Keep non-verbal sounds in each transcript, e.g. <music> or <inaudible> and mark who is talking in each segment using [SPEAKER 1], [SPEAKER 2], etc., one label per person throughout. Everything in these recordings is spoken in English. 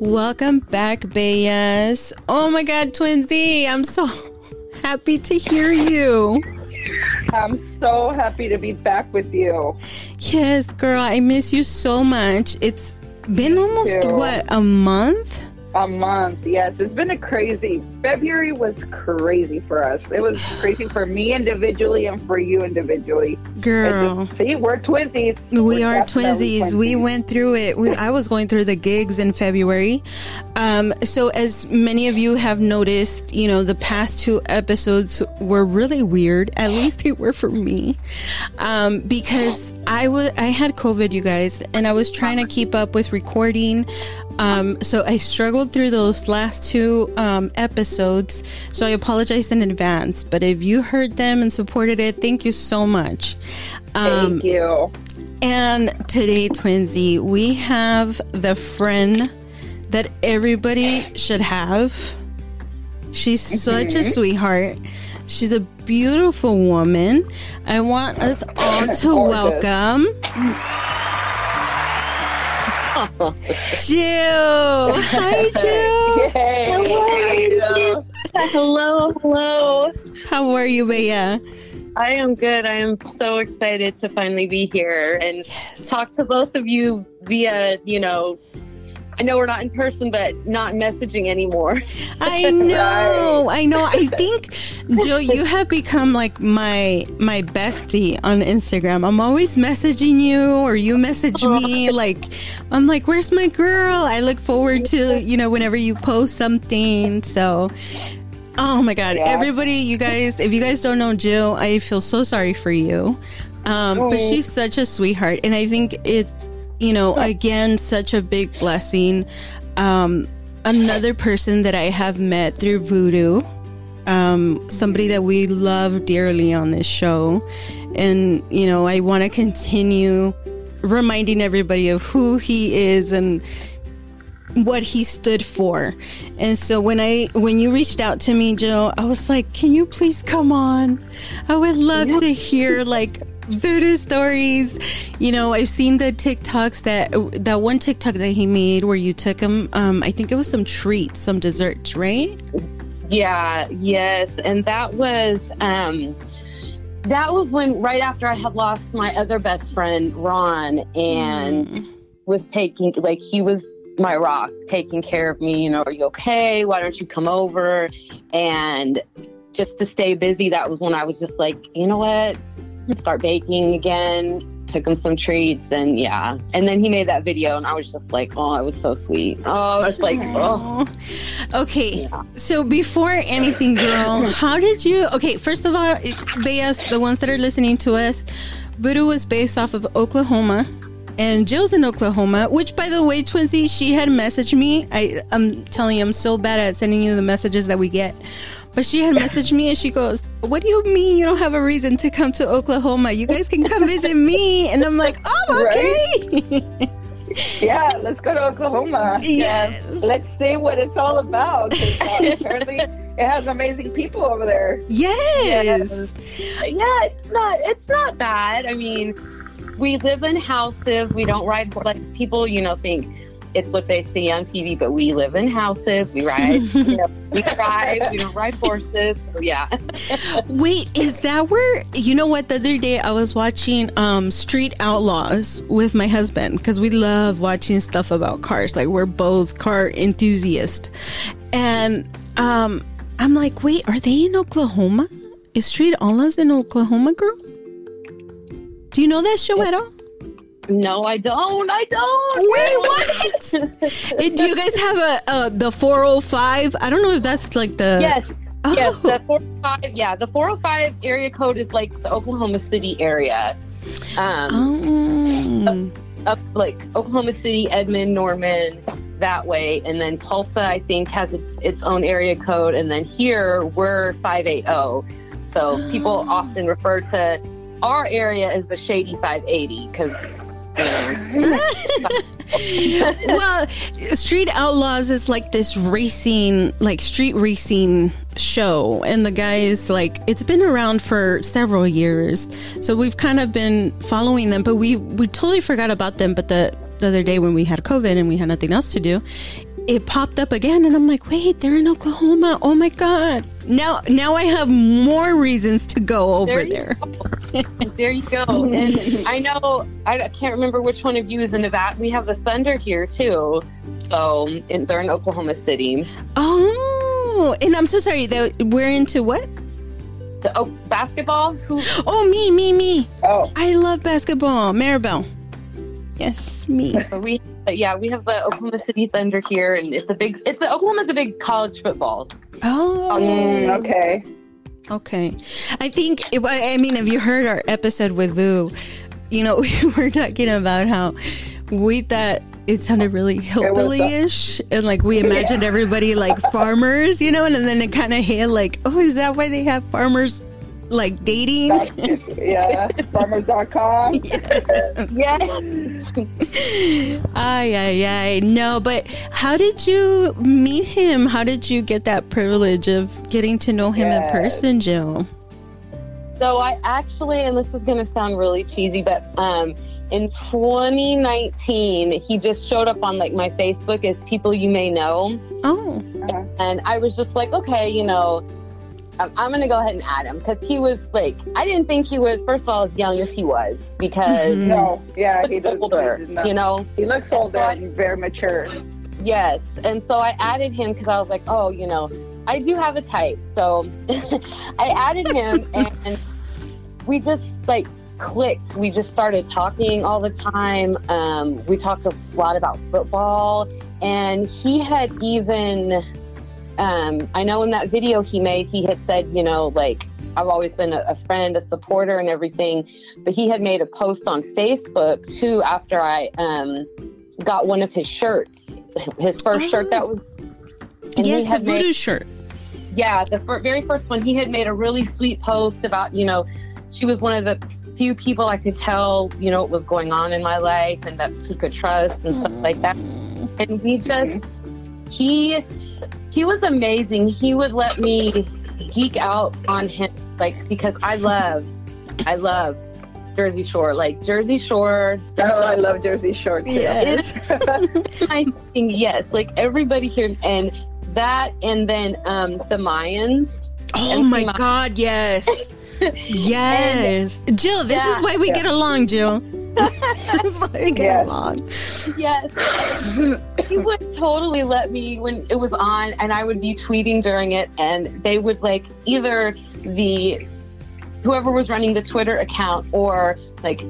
[SPEAKER 1] Welcome back, Bayas. Oh my God, Twinsy, I'm so <laughs> happy to hear you.
[SPEAKER 2] I'm so happy to be back with you.
[SPEAKER 1] Yes, girl, I miss you so much. It's been almost, what, a month?
[SPEAKER 2] A month, yes. It's been a crazy. February was crazy for us. It was <sighs> crazy for me individually and for you individually.
[SPEAKER 1] Girl.
[SPEAKER 2] Just- see, we're twinsies.
[SPEAKER 1] We
[SPEAKER 2] We're
[SPEAKER 1] are
[SPEAKER 2] definitely
[SPEAKER 1] twinsies. We went through it. We, I was going through the gigs in February. Um, so, as many of you have noticed, you know, the past two episodes were really weird. At least they were for me, um, because I was I had COVID, you guys, and I was trying to keep up with recording. Um, so I struggled through those last two um, episodes. So I apologize in advance. But if you heard them and supported it, thank you so much. Um,
[SPEAKER 2] Thank you.
[SPEAKER 1] and today, Twinsy, we have the friend that everybody should have. She's such a sweetheart. She's a beautiful woman. I want us all <laughs> to welcome <laughs> Jill. Hi, <laughs> Jill.
[SPEAKER 2] Yay. <laughs>
[SPEAKER 3] Hello, hello.
[SPEAKER 1] How are you, Bea?
[SPEAKER 3] I am good. I am so excited to finally be here and talk to both of you via, you know, I know we're not in person, but not messaging anymore. <laughs>
[SPEAKER 1] I know, I know. I think Jill, you have become like my my bestie on Instagram. I'm always messaging you, or you message me. <laughs> Like, I'm like, "Where's my girl?" I look forward to you know whenever you post something. So, oh my god,
[SPEAKER 2] Yeah.
[SPEAKER 1] everybody, you guys, if you guys don't know Jill, I feel so sorry for you. Um, but
[SPEAKER 2] Oh.
[SPEAKER 1] she's such a sweetheart, and I think it's you know again such a big blessing. Um, another person that I have met through Voodoo, um, somebody that we love dearly on this show, and you know I want to continue reminding everybody of who he is and what he stood for. And so when I when you reached out to me, Joe, I was like, "Can you please come on? I would love to hear like voodoo stories." You know, I've seen the TikToks that that one TikTok that he made where you took him um I think it was some treats, some desserts, right?
[SPEAKER 3] Yeah, yes. And that was um that was when right after I had lost my other best friend, Ron, and was taking like he was my rock, taking care of me, you know, are you okay? Why don't you come over? And just to stay busy, that was when I was just like, you know what? Start baking again. Took him some treats and yeah. And then he made that video and I was just like, oh, it was so sweet. Oh, it's like, oh.
[SPEAKER 1] Okay,
[SPEAKER 3] Yeah.
[SPEAKER 1] so before anything, girl, <laughs> how did you? Okay, first of all, Bayas, the ones that are listening to us, Voodoo was based off of Oklahoma, and Jill's in Oklahoma. Which, by the way, Twinsy, she had messaged me. I, I'm telling you, I'm so bad at sending you the messages that we get. But she had messaged me and she goes, What do you mean you don't have a reason to come to Oklahoma? You guys can come visit me. And I'm like, Oh, <laughs> okay. <laughs>
[SPEAKER 2] Yeah, let's go to Oklahoma.
[SPEAKER 1] Yes.
[SPEAKER 2] Let's see what it's all about. uh, <laughs> apparently, it has amazing people over there.
[SPEAKER 1] yes.
[SPEAKER 3] yeah, it's not it's not bad. I mean, we live in houses. We don't ride like people, you know, think it's what they see on TV, but we live in houses. We ride, <laughs> you know, we drive. We don't ride horses. So yeah, <laughs>
[SPEAKER 1] Wait, is that where you know what? The other day I was watching um Street Outlaws with my husband because we love watching stuff about cars. Like we're both car enthusiasts, and um I'm like, wait, are they in Oklahoma? Is Street Outlaws in Oklahoma, girl? Do you know that show at all?
[SPEAKER 3] no, I don't. I don't.
[SPEAKER 1] Wait, what? <laughs> Do you guys have a uh, the 405? I don't know if that's like the
[SPEAKER 3] Yes. Yes,
[SPEAKER 1] Oh.
[SPEAKER 3] the 405, yeah, the 405 area code is like the Oklahoma City area. Um,
[SPEAKER 1] Oh.
[SPEAKER 3] up like Oklahoma City, Edmond, Norman, that way. And then Tulsa, I think, has a, its own area code. And then here, we're 580. So people often refer to our area is the Shady 580 because, <laughs>
[SPEAKER 1] well, Street Outlaws is like this racing, like street racing show, and the guys like it's been around for several years, so we've kind of been following them, but we we totally forgot about them. But the the other day when we had COVID and we had nothing else to do, it popped up again, and I'm like, wait, they're in Oklahoma. Oh my god! Now, now I have more reasons to go over
[SPEAKER 3] There you
[SPEAKER 1] there. <laughs>
[SPEAKER 3] there you go. And I know I I can't remember which one of you is in Nevada. We have the Thunder here too. So in, they're in Oklahoma City.
[SPEAKER 1] Oh, and I'm so sorry that we're into what?
[SPEAKER 3] The oh, basketball. Who?
[SPEAKER 1] Oh, me, me, me.
[SPEAKER 2] Oh,
[SPEAKER 1] I love basketball. Maribel. Yes, me.
[SPEAKER 3] We yeah we have the Oklahoma City Thunder here, and it's a big. It's a, Oklahoma's a big college football.
[SPEAKER 1] Oh,
[SPEAKER 2] mm, okay.
[SPEAKER 1] okay. I think, I I mean, have you heard our episode with Vu? You know, <laughs> we were talking about how we thought it sounded really hillbilly-ish and like we imagined everybody like farmers, you know, and then it kind of hit like, oh, is that why they have farmers like dating?
[SPEAKER 2] yeah, farmers.com. <laughs>
[SPEAKER 3] Yeah.
[SPEAKER 1] Ay, ay, ay. No, but how did you meet him? How did you get that privilege of getting to know him in person, Jill?
[SPEAKER 3] So I actually, and this is going to sound really cheesy, but um, in 2019, he just showed up on like my Facebook as people you may know,
[SPEAKER 1] Oh,
[SPEAKER 3] and I was just like, okay, you know, I'm, I'm going to go ahead and add him because he was like, I didn't think he was first of all as young as he was because.
[SPEAKER 2] No, yeah,
[SPEAKER 3] he
[SPEAKER 2] he
[SPEAKER 3] looks older,
[SPEAKER 2] does
[SPEAKER 3] you know.
[SPEAKER 2] He looks older and very mature.
[SPEAKER 3] Yes. And so I added him because I was like, oh, you know, I do have a type. So <laughs> I added him <laughs> and we just like clicked. We just started talking all the time. Um, we talked a lot about football. And he had even, um, I know in that video he made, he had said, you know, like, I've always been a, a friend, a supporter, and everything. But he had made a post on Facebook too after I um, got one of his shirts, his first shirt that was. and he
[SPEAKER 1] yes, the
[SPEAKER 3] had made-
[SPEAKER 1] shirt.
[SPEAKER 3] yeah, the fir- very first one, he had made a really sweet post about, you know, she was one of the few people I could tell, you know, what was going on in my life and that he could trust and stuff like that. And we just, he, he was amazing. He would let me geek out on him, like, because I love, I love Jersey Shore, like Jersey Shore.
[SPEAKER 2] Oh, I love Jersey Shore too.
[SPEAKER 1] Yes. <laughs>
[SPEAKER 3] I think yes, like everybody here, and that, and then um the Mayans.
[SPEAKER 1] Oh my
[SPEAKER 3] my-
[SPEAKER 1] God, yes. <laughs> Yes. Jill, this is why we
[SPEAKER 2] Yeah.
[SPEAKER 1] get along, Jill. This is get
[SPEAKER 2] Yes.
[SPEAKER 1] along.
[SPEAKER 3] Yes, he would totally let me when it was on, and I would be tweeting during it, and they would like either the whoever was running the Twitter account or like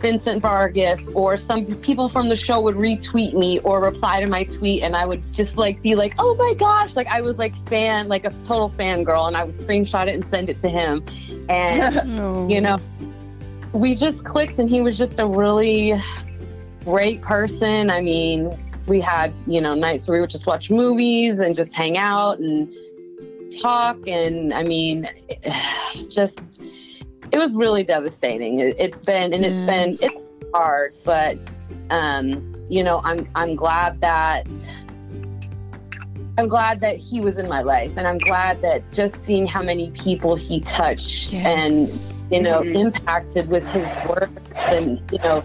[SPEAKER 3] Vincent Vargas or some people from the show would retweet me or reply to my tweet and I would just like be like, oh my gosh, like I was like fan, like a total fangirl and I would screenshot it and send it to him. And <laughs>
[SPEAKER 1] Oh.
[SPEAKER 3] you know, we just clicked and he was just a really great person. I mean, we had, you know, nights where we would just watch movies and just hang out and talk. And I mean, <sighs> just, it was really devastating. It, it's been, and it's been, it's hard, but, um, you know, I'm, I'm glad that, I'm glad that he was in my life, and I'm glad that just seeing how many people he touched and you know,
[SPEAKER 2] Mhm.
[SPEAKER 3] impacted with his work and you know,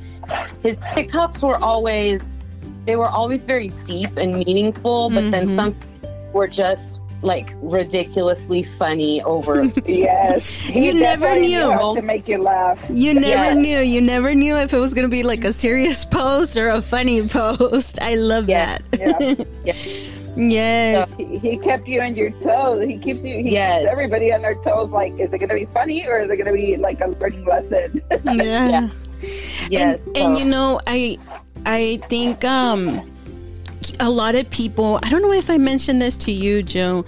[SPEAKER 3] his TikToks were always they were always very deep and meaningful, but
[SPEAKER 1] Mhm.
[SPEAKER 3] then some were just like ridiculously funny over <laughs>
[SPEAKER 2] yes.
[SPEAKER 1] You never knew.
[SPEAKER 2] to make you laugh.
[SPEAKER 1] You never
[SPEAKER 3] Yes.
[SPEAKER 1] knew. You never knew if it was going to be like a serious <laughs> post or a funny post. I love
[SPEAKER 3] Yes.
[SPEAKER 1] that.
[SPEAKER 2] Yeah. <laughs>
[SPEAKER 1] yes.
[SPEAKER 2] He, he kept you on your toes. He keeps you. He
[SPEAKER 3] Yes.
[SPEAKER 2] keeps everybody on their toes. Like, is it going to be funny or is it going to be like a learning lesson?
[SPEAKER 1] Yeah. <laughs>
[SPEAKER 3] yes.
[SPEAKER 1] and, and you know, I I think um a lot of people I don't know if I mentioned this to you, Joe.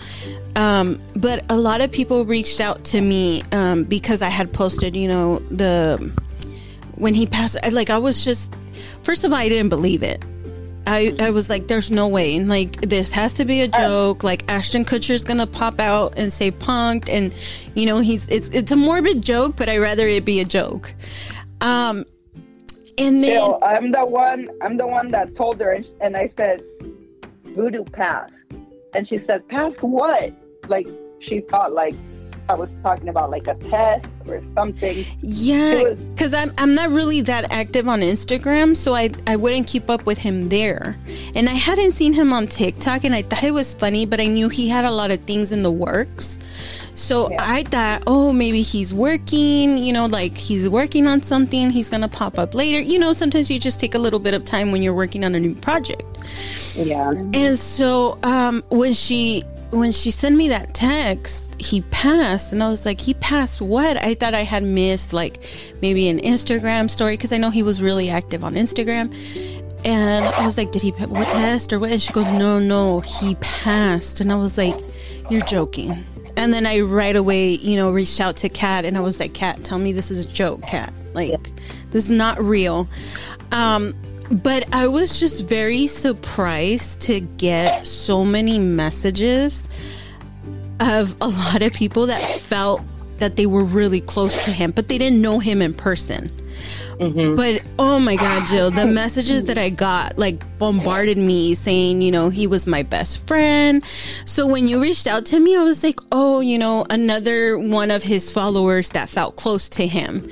[SPEAKER 1] Um, but a lot of people reached out to me um, because I had posted, you know, the when he passed. Like I was just, first of all, I didn't believe it. I, I was like, there's no way. And like, this has to be a joke. Like, Ashton Kutcher's gonna pop out and say punked. And, you know, he's, it's, it's a morbid joke, but I'd rather it be a joke. Um, and then,
[SPEAKER 2] Jill, I'm the one. I'm the one that told her, and, and I said, "Voodoo pass," and she said, "Pass what?" Like she thought like I was talking about like a test or something.
[SPEAKER 1] Yeah, because I'm I'm not really that active on Instagram, so I I wouldn't keep up with him there. And I hadn't seen him on TikTok, and I thought it was funny, but I knew he had a lot of things in the works. So
[SPEAKER 2] Yeah.
[SPEAKER 1] I thought, oh, maybe he's working, you know, like he's working on something. He's gonna pop up later. You know, sometimes you just take a little bit of time when you're working on a new project.
[SPEAKER 3] Yeah.
[SPEAKER 1] And so um, when she when she sent me that text, he passed, and I was like, he passed what? I thought I had missed like maybe an Instagram story because I know he was really active on Instagram. And I was like, did he what test or what? And she goes, no, no, he passed. And I was like, you're joking. And then I right away, you know, reached out to Kat and I was like, Kat, tell me this is a joke, Kat. Like, this is not real. Um, but I was just very surprised to get so many messages of a lot of people that felt that they were really close to him, but they didn't know him in person. Mm-hmm. But oh my God, Jill, the messages that I got like bombarded me saying, you know, he was my best friend. So when you reached out to me, I was like, oh, you know, another one of his followers that felt close to him.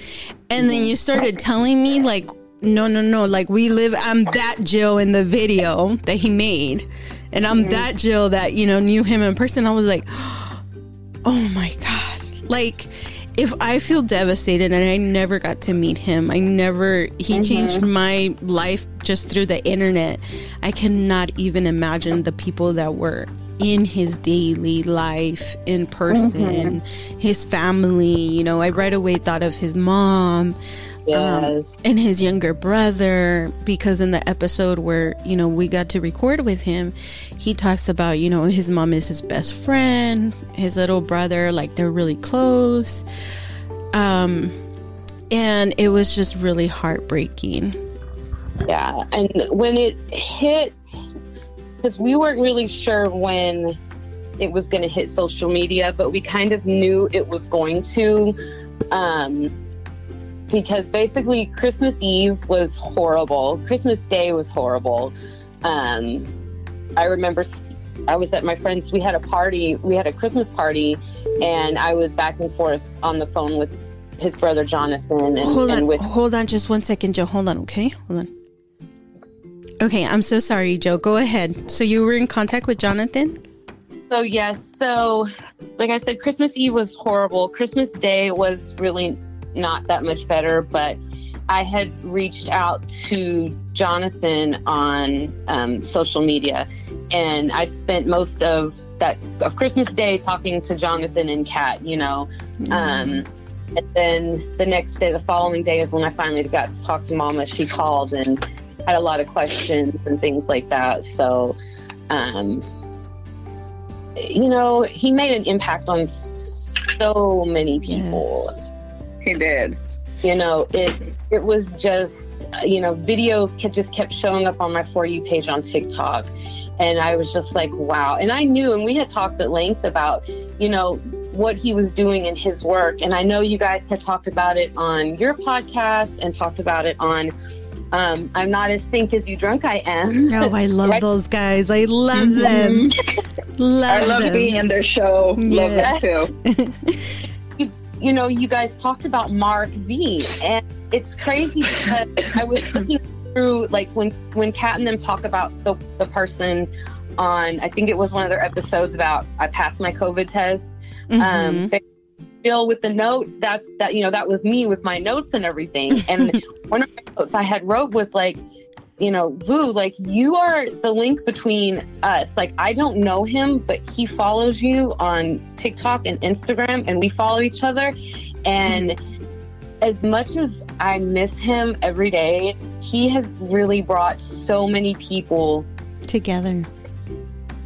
[SPEAKER 1] And then you started telling me, like, no, no, no, like we live, I'm that Jill in the video that he made. And I'm that Jill that, you know, knew him in person. I was like, <gasps> oh my God. Like, if I feel devastated and I never got to meet him, I never, he mm-hmm. changed my life just through the internet. I cannot even imagine the people that were in his daily life in person, mm-hmm. his family. You know, I right away thought of his mom
[SPEAKER 3] Yes.
[SPEAKER 1] and his younger brother because in the episode where you know we got to record with him he talks about you know his mom is his best friend his little brother like they're really close um and it was just really heartbreaking
[SPEAKER 3] Yeah, and when it hit, because we weren't really sure when it was going to hit social media, but we kind of knew it was going to. Um, because basically, Christmas Eve was horrible. Christmas Day was horrible. Um, I remember I was at my friend's, we had a party, we had a Christmas party, and I was back and forth on the phone with his brother Jonathan and,
[SPEAKER 1] hold
[SPEAKER 3] and
[SPEAKER 1] on
[SPEAKER 3] with
[SPEAKER 1] hold on just one second joe. Hold on okay? Hold on. Okay i'm so sorry joe. Go ahead. So you were in contact with jonathan?
[SPEAKER 3] So yes, so like I said, Christmas Eve was horrible. Christmas Day was really not that much better, but I had reached out to Jonathan on um, social media, and I spent most of that of Christmas Day talking to Jonathan and Kat. You know, um, and then the next day, the following day, is when I finally got to talk to Mama. She called and had a lot of questions and things like that. So. Um, you know, he made an impact on so many people.
[SPEAKER 2] He did.
[SPEAKER 3] You know, it it was just you know videos kept, just kept showing up on my for you page on TikTok, and I was just like, wow. And I knew, and we had talked at length about you know what he was doing in his work, and I know you guys had talked about it on your podcast and talked about it on. Um, I'm not as think as you drunk I am. <laughs>
[SPEAKER 1] Oh, I love
[SPEAKER 3] Right.
[SPEAKER 1] those guys. I love them. <laughs> Love
[SPEAKER 2] I love
[SPEAKER 1] them.
[SPEAKER 2] being in their show.
[SPEAKER 1] Yes.
[SPEAKER 2] Love it too. <laughs>
[SPEAKER 3] you know, you guys talked about Mark V, and it's crazy because I was looking through like when when Kat and them talk about the the person on I think it was one of their episodes about I passed my COVID test.
[SPEAKER 1] Mhm.
[SPEAKER 3] Um, they Bill with the notes. That's that you know that was me with my notes and everything. And <laughs> one of my notes I had wrote was like. You know, Vu, like you are the link between us. Like I don't know him, but he follows you on TikTok and Instagram, and we follow each other. And as much as I miss him every day, he has really brought so many people
[SPEAKER 1] Together.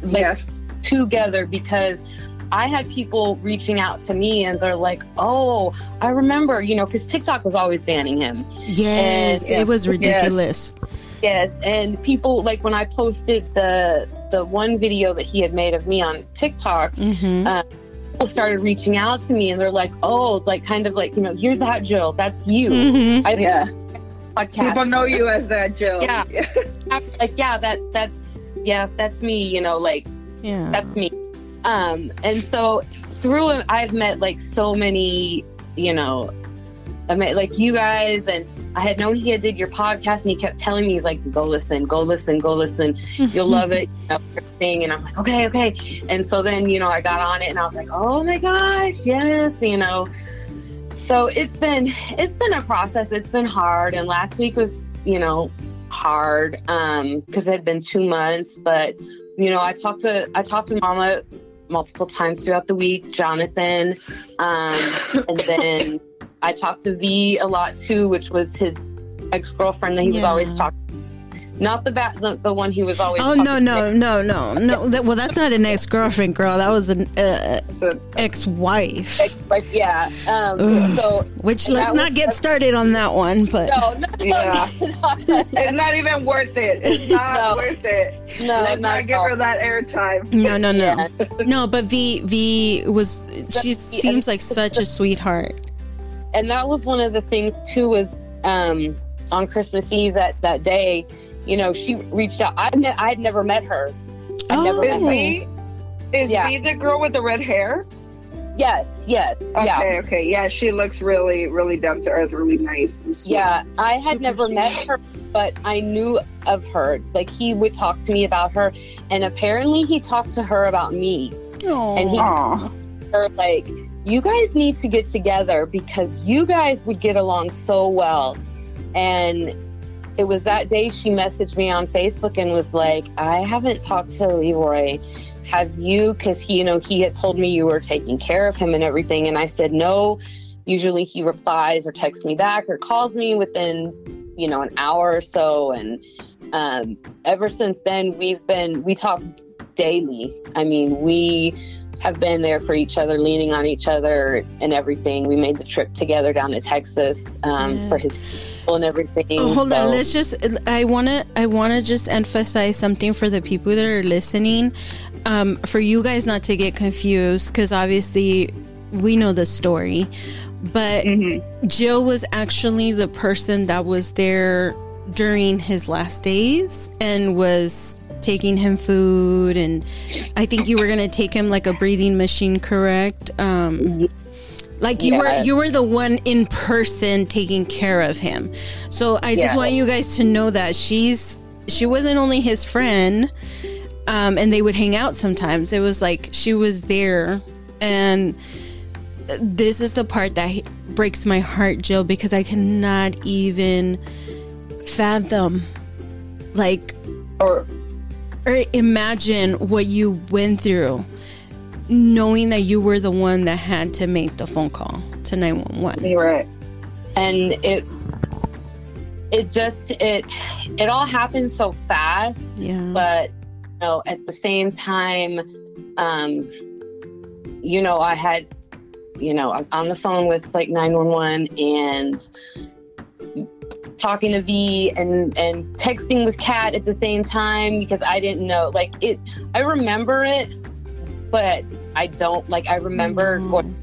[SPEAKER 3] like,
[SPEAKER 2] Yes.
[SPEAKER 3] together because I had people reaching out to me and they're like, "Oh, I remember," you know, because TikTok was always banning him.
[SPEAKER 1] Yes,
[SPEAKER 3] And-
[SPEAKER 1] it was ridiculous.
[SPEAKER 3] Yes, and people like when I posted the the one video that he had made of me on TikTok,
[SPEAKER 1] hmm
[SPEAKER 3] Uh, people started reaching out to me and they're like, "Oh, like kind of like you know, you're that Jill, that's you."
[SPEAKER 1] hmm
[SPEAKER 3] I
[SPEAKER 2] Yeah.
[SPEAKER 3] podcast.
[SPEAKER 2] People know you as that Jill.
[SPEAKER 3] Yeah. <laughs> like yeah, that that's yeah, that's me. You know, like
[SPEAKER 1] Yeah.
[SPEAKER 3] that's me. Um, and so through I've met like so many you know, I mean, like you guys, and I had known he had did your podcast, and he kept telling me, he's like, go listen, go listen, go listen, you'll love it, you know, everything. And I'm like, okay, okay. And so then, you know, I got on it, and I was like, oh my gosh, yes, you know. So it's been it's been a process. It's been hard, and last week was, you know, hard um because it had been two months. But you know, I talked to I talked to Mama multiple times throughout the week, Jonathan, um, and then. I talked to V a lot too, which was his ex girlfriend that he was always talking. Not the bat, the, the one he was always.
[SPEAKER 1] Oh
[SPEAKER 3] talking
[SPEAKER 1] no no
[SPEAKER 3] to.
[SPEAKER 1] no no no! That, well, that's not an ex girlfriend, girl. That was an uh, ex wife.
[SPEAKER 3] Ex- Like yeah. Um,
[SPEAKER 1] Ugh.
[SPEAKER 3] so
[SPEAKER 1] Which let's
[SPEAKER 3] was-
[SPEAKER 1] not get started on that one. But
[SPEAKER 3] no, no,
[SPEAKER 2] Yeah.
[SPEAKER 3] no, no,
[SPEAKER 2] it's not even worth it. It's <laughs> not
[SPEAKER 3] No.
[SPEAKER 2] worth it.
[SPEAKER 3] no,
[SPEAKER 2] Let's
[SPEAKER 3] not
[SPEAKER 2] not give her that airtime.
[SPEAKER 1] no no no
[SPEAKER 3] Yeah.
[SPEAKER 1] no. But V V was she seems like such a sweetheart.
[SPEAKER 3] And that was one of the things too was um on christmas eve that that day you know she reached out i ne- i had never met her I've never
[SPEAKER 2] Is
[SPEAKER 3] met
[SPEAKER 2] V is
[SPEAKER 3] Yeah.
[SPEAKER 2] V the girl with the red hair?
[SPEAKER 3] yes yes
[SPEAKER 2] Okay,
[SPEAKER 3] yeah
[SPEAKER 2] okay. Yeah, she looks really, really down to earth, really nice. and sweet.
[SPEAKER 3] yeah i had
[SPEAKER 1] Super
[SPEAKER 3] never
[SPEAKER 1] sweet.
[SPEAKER 3] met her but i knew of her like he would talk to me about her and apparently he talked to her about me Aww. And he- her like you guys need to get together because you guys would get along so well. And it was that day she messaged me on facebook and was like i haven't talked to leroy. Have you? Because he you know he had told me you were taking care of him and everything. And i said no. Usually he replies or texts me back or calls me within you know an hour or so. And um, ever since then we've been we talk daily. I mean we have been there for each other, leaning on each other and everything. We made the trip together down to Texas um, for his school and everything.
[SPEAKER 1] Oh, hold
[SPEAKER 3] So-
[SPEAKER 1] on. Let's just. I wanna. I wanna just emphasize something for the people that are listening. Um, for you guys not to get confused, because obviously we know the story, but
[SPEAKER 2] Mhm.
[SPEAKER 1] Jill was actually the person that was there during his last days and was taking him food and I think you were gonna take him like a breathing machine, correct? Um, like you were you were the one in person taking care of him. So I just
[SPEAKER 3] Yeah.
[SPEAKER 1] want you guys to know that she's she wasn't only his friend, um, and they would hang out sometimes. It was like she was there and this is the part that breaks my heart, Jill, because I cannot even fathom, like,
[SPEAKER 2] Or
[SPEAKER 1] or imagine what you went through, knowing that you were the one that had to make the phone call to nine one one.
[SPEAKER 2] you're right.
[SPEAKER 3] and it it just it it all happened so fast
[SPEAKER 1] Yeah,
[SPEAKER 3] but you know at the same time um you know i had you know i was on the phone with like 911 and talking to v and and texting with kat at the same time because i didn't know like it i remember it but i don't like i remember
[SPEAKER 1] No.
[SPEAKER 3] going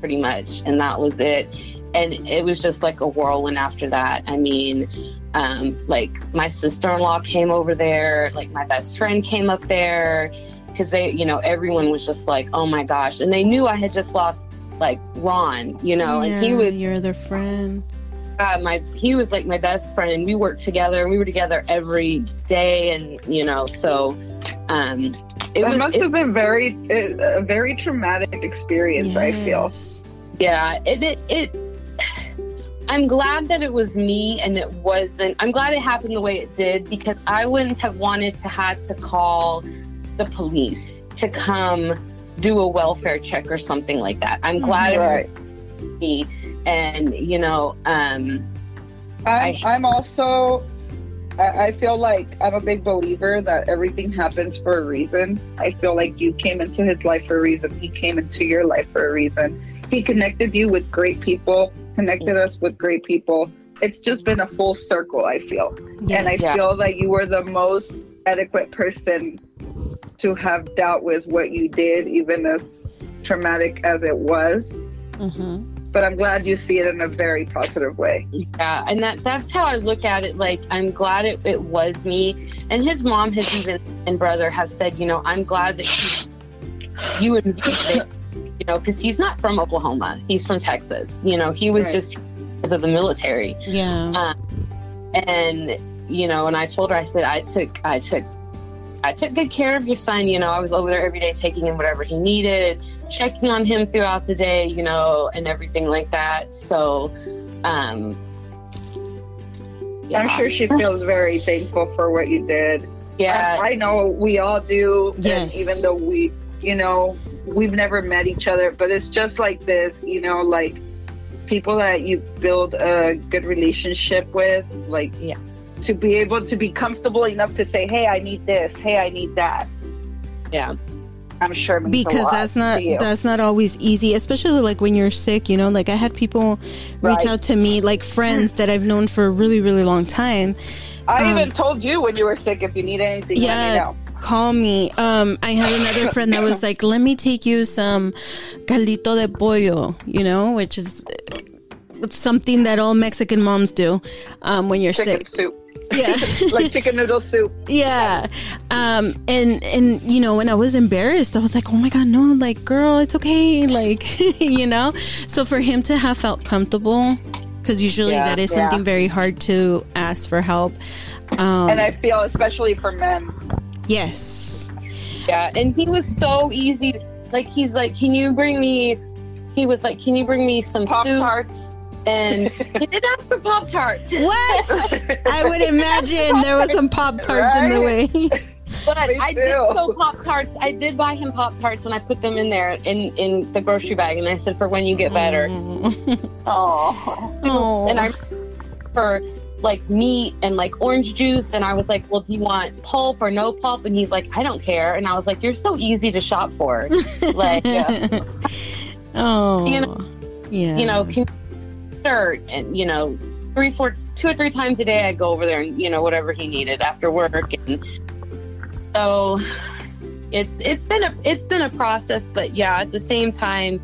[SPEAKER 3] pretty much and that was it and it was just like a whirlwind after that i mean um, like my sister-in-law came over there like my best friend came up there because they you know everyone was just like oh my gosh and they knew i had just lost like ron you know and he
[SPEAKER 1] Yeah,
[SPEAKER 3] was
[SPEAKER 1] your other friend.
[SPEAKER 3] Uh, my he was like my best friend and we worked together and we were together every day and you know so um it was
[SPEAKER 2] must
[SPEAKER 3] it-
[SPEAKER 2] have been very a a very traumatic experience. I feel.
[SPEAKER 3] Yeah, it, it it I'm glad that it was me and it wasn't I'm glad it happened the way it did because I wouldn't have wanted to had to call the police to come do a welfare check or something like that. I'm glad
[SPEAKER 2] Right.
[SPEAKER 3] it was me and you know um
[SPEAKER 2] I'm,
[SPEAKER 3] I-
[SPEAKER 2] I'm also. I, I feel like I'm a big believer that everything happens for a reason. I feel like you came into his life for a reason. He came into your life for a reason. He connected you with great people, connected us with great people. It's just been a full circle, I feel. And I
[SPEAKER 3] Yeah.
[SPEAKER 2] feel that you were the most adequate person to have dealt with what you did, even as traumatic as it was.
[SPEAKER 1] Mhm.
[SPEAKER 2] But I'm glad you see it in a very positive way.
[SPEAKER 3] Yeah, and that that's how I look at it. Like I'm glad it, it was me. And his mom has even and brother have said, you know, I'm glad that you, you and me you know, because he's not from Oklahoma. He's from Texas. You know, he was
[SPEAKER 2] Right.
[SPEAKER 3] just because of the military.
[SPEAKER 1] Yeah.
[SPEAKER 3] Um, and, you know, and I told her, I said, I took, I took, I took good care of your son. You know, I was over there every day taking him whatever he needed, checking on him throughout the day, you know, and everything like that. So, um,
[SPEAKER 2] I'm sure she feels very thankful for what you did.
[SPEAKER 3] Yeah.
[SPEAKER 2] I, I know we all do.
[SPEAKER 1] Yes.
[SPEAKER 2] even though we, you know, we've never met each other, but it's just like this, you know, like people that you build a good relationship with, like,
[SPEAKER 3] Yeah.
[SPEAKER 2] To be able to be comfortable enough to say, hey, I need this, hey, I need that.
[SPEAKER 3] Yeah.
[SPEAKER 2] I'm sure it means a
[SPEAKER 1] because that's not that's not always easy especially like when you're sick you know like i had people reach
[SPEAKER 2] Right.
[SPEAKER 1] out to me like friends that i've known for a really really long time
[SPEAKER 2] I
[SPEAKER 1] um,
[SPEAKER 2] even told you when you were sick, if you need anything, let
[SPEAKER 1] Yeah.
[SPEAKER 2] me know.
[SPEAKER 1] call me um i had another friend that was like let me take you some caldito de pollo you know which is uh, something that all mexican moms do um when you're
[SPEAKER 2] Chicken
[SPEAKER 1] sick
[SPEAKER 2] soup.
[SPEAKER 1] Yeah <laughs>
[SPEAKER 2] like chicken noodle soup.
[SPEAKER 1] yeah um and and you know when i was embarrassed i was like oh my god no like girl it's okay like <laughs> you know so for him to have felt comfortable because usually
[SPEAKER 3] Yeah,
[SPEAKER 1] that is
[SPEAKER 2] yeah.
[SPEAKER 1] something very hard to ask for help um
[SPEAKER 2] And I feel, especially for men,
[SPEAKER 1] yes
[SPEAKER 3] Yeah, and he was so easy. Like he's like, "Can you bring me?" He was like, "Can you bring me some
[SPEAKER 2] Pop
[SPEAKER 3] soup?"
[SPEAKER 2] Tarts.
[SPEAKER 3] And he did ask for Pop Tarts, <laughs>
[SPEAKER 1] what i would <laughs> imagine there was some pop tarts in the way <laughs>
[SPEAKER 3] but
[SPEAKER 2] Me
[SPEAKER 3] I did
[SPEAKER 2] too.
[SPEAKER 3] go Pop Tarts. I did buy him Pop Tarts, and I put them in there in in the grocery bag, and I said, "For when you get better."
[SPEAKER 2] Oh,
[SPEAKER 1] oh
[SPEAKER 3] And I for like meat and like orange juice, and I was like, "Well, do you want pulp or no pulp?" And he's like, "I don't care." And I was like, "You're so easy to shop for." like,
[SPEAKER 2] yeah.
[SPEAKER 1] oh
[SPEAKER 3] You know-
[SPEAKER 1] yeah
[SPEAKER 3] you know, can and you know, three, four, two or three times a day, I'd go over there and you know whatever he needed after work, and so it's it's been a it's been a process, but yeah, at the same time,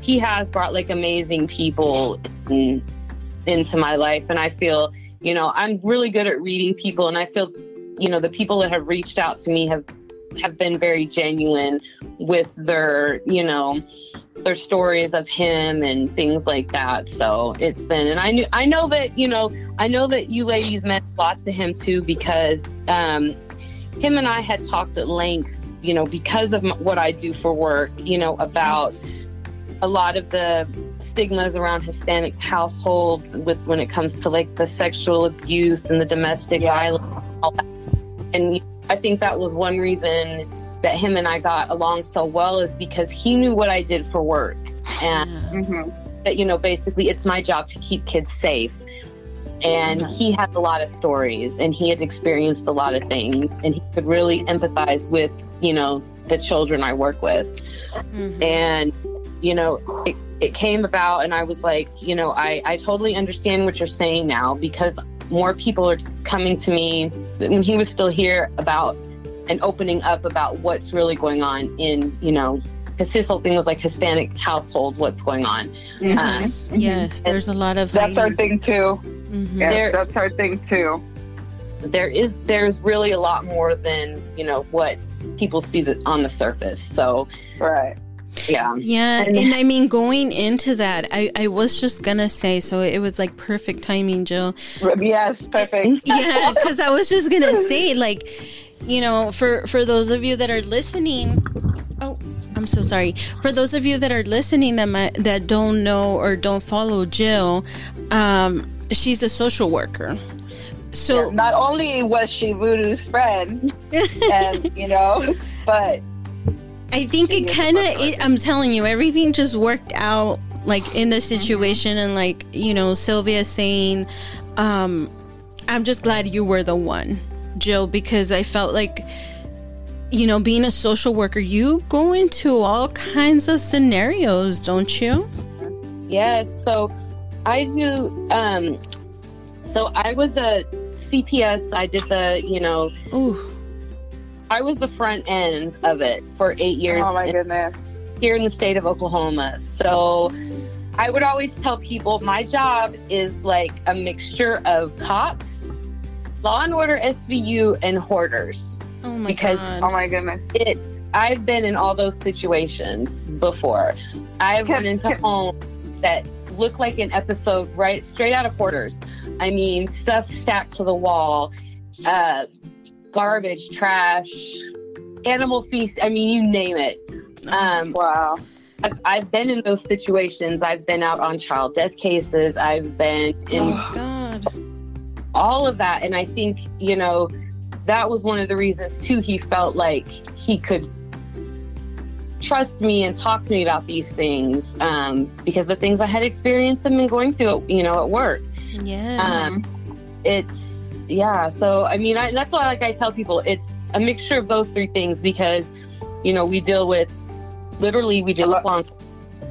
[SPEAKER 3] he has brought like amazing people in, into my life, and I feel you know I'm really good at reading people, and I feel you know the people that have reached out to me have have been very genuine with their you know their stories of him and things like that. So it's been, and I knew, I know that you know, I know that you ladies meant a lot to him too because um, him and I had talked at length, you know, because of what I do for work, you know, about a lot of the stigmas around Hispanic households with when it comes to like the sexual abuse and the domestic
[SPEAKER 2] Yeah.
[SPEAKER 3] violence. and all that. And I think that was one reason that him and I got along so well is because he knew what I did for work. And
[SPEAKER 1] Yeah.
[SPEAKER 2] hmm
[SPEAKER 3] that, you know, basically it's my job to keep kids safe. And he had a lot of stories and he had experienced a lot of things and he could really empathize with, you know, the children I work with
[SPEAKER 1] Mhm.
[SPEAKER 3] and you know it, it came about and i was like you know I, I totally understand what you're saying now because more people are coming to me when he was still here about and opening up about what's really going on in you know because his whole thing was like hispanic households what's going on
[SPEAKER 1] yes,
[SPEAKER 2] Mhm.
[SPEAKER 1] yes there's a lot of
[SPEAKER 2] That's our thing too.
[SPEAKER 1] Mhm.
[SPEAKER 2] Yeah,
[SPEAKER 3] There-
[SPEAKER 2] that's our thing too.
[SPEAKER 3] there is there's really a lot more than you know what people see that on the surface so
[SPEAKER 2] Right.
[SPEAKER 3] Yeah
[SPEAKER 1] Yeah,
[SPEAKER 3] And-
[SPEAKER 1] and I mean, going into that, I, I was just gonna say, so it was like perfect timing, Jill.
[SPEAKER 2] Yes, perfect. <laughs>
[SPEAKER 1] Yeah, because I was just gonna say, like, you know, for for those of you that are listening, oh, I'm so sorry. For those of you that are listening that might, that don't know or don't follow Jill, um, she's a social worker. So
[SPEAKER 2] Not only was she Voodoo's friend, <laughs> and you know, but
[SPEAKER 1] I think it kind of. I'm telling you, everything just worked out like in the situation. And like, you know, Sylvia saying, um, I'm just glad you were the one, Jill, because I felt like, you know, being a social worker, you go into all kinds of scenarios, don't you?
[SPEAKER 3] Yes. So I do. Um, so I was a CPS. I did the, you know,
[SPEAKER 1] Ooh,
[SPEAKER 3] I was the front end of it for eight years
[SPEAKER 2] oh my
[SPEAKER 3] in-
[SPEAKER 2] goodness,
[SPEAKER 3] here in the state of Oklahoma. So I would always tell people my job is like a mixture of cops, law and order SVU, and hoarders
[SPEAKER 1] oh my
[SPEAKER 3] Because-
[SPEAKER 2] oh my goodness.
[SPEAKER 3] it I've been in all those situations before. I've
[SPEAKER 2] Can-
[SPEAKER 3] run into homes that look like an episode right straight out of Hoarders. I mean, stuff stacked to the wall, uh, garbage, trash, animal feast. I mean, you name it. Um,
[SPEAKER 2] Wow.
[SPEAKER 3] I've, I've been in those situations. I've been out on child death cases. I've been in
[SPEAKER 1] Oh God.
[SPEAKER 3] all of that. And I think, you know, that was one of the reasons too he felt like he could trust me and talk to me about these things um, because the things I had experienced and been going through, you know, at work.
[SPEAKER 1] Yeah.
[SPEAKER 3] Um, it's yeah. So I mean, I, that's why like I tell people it's a mixture of those three things because you know we deal with literally we deal with law.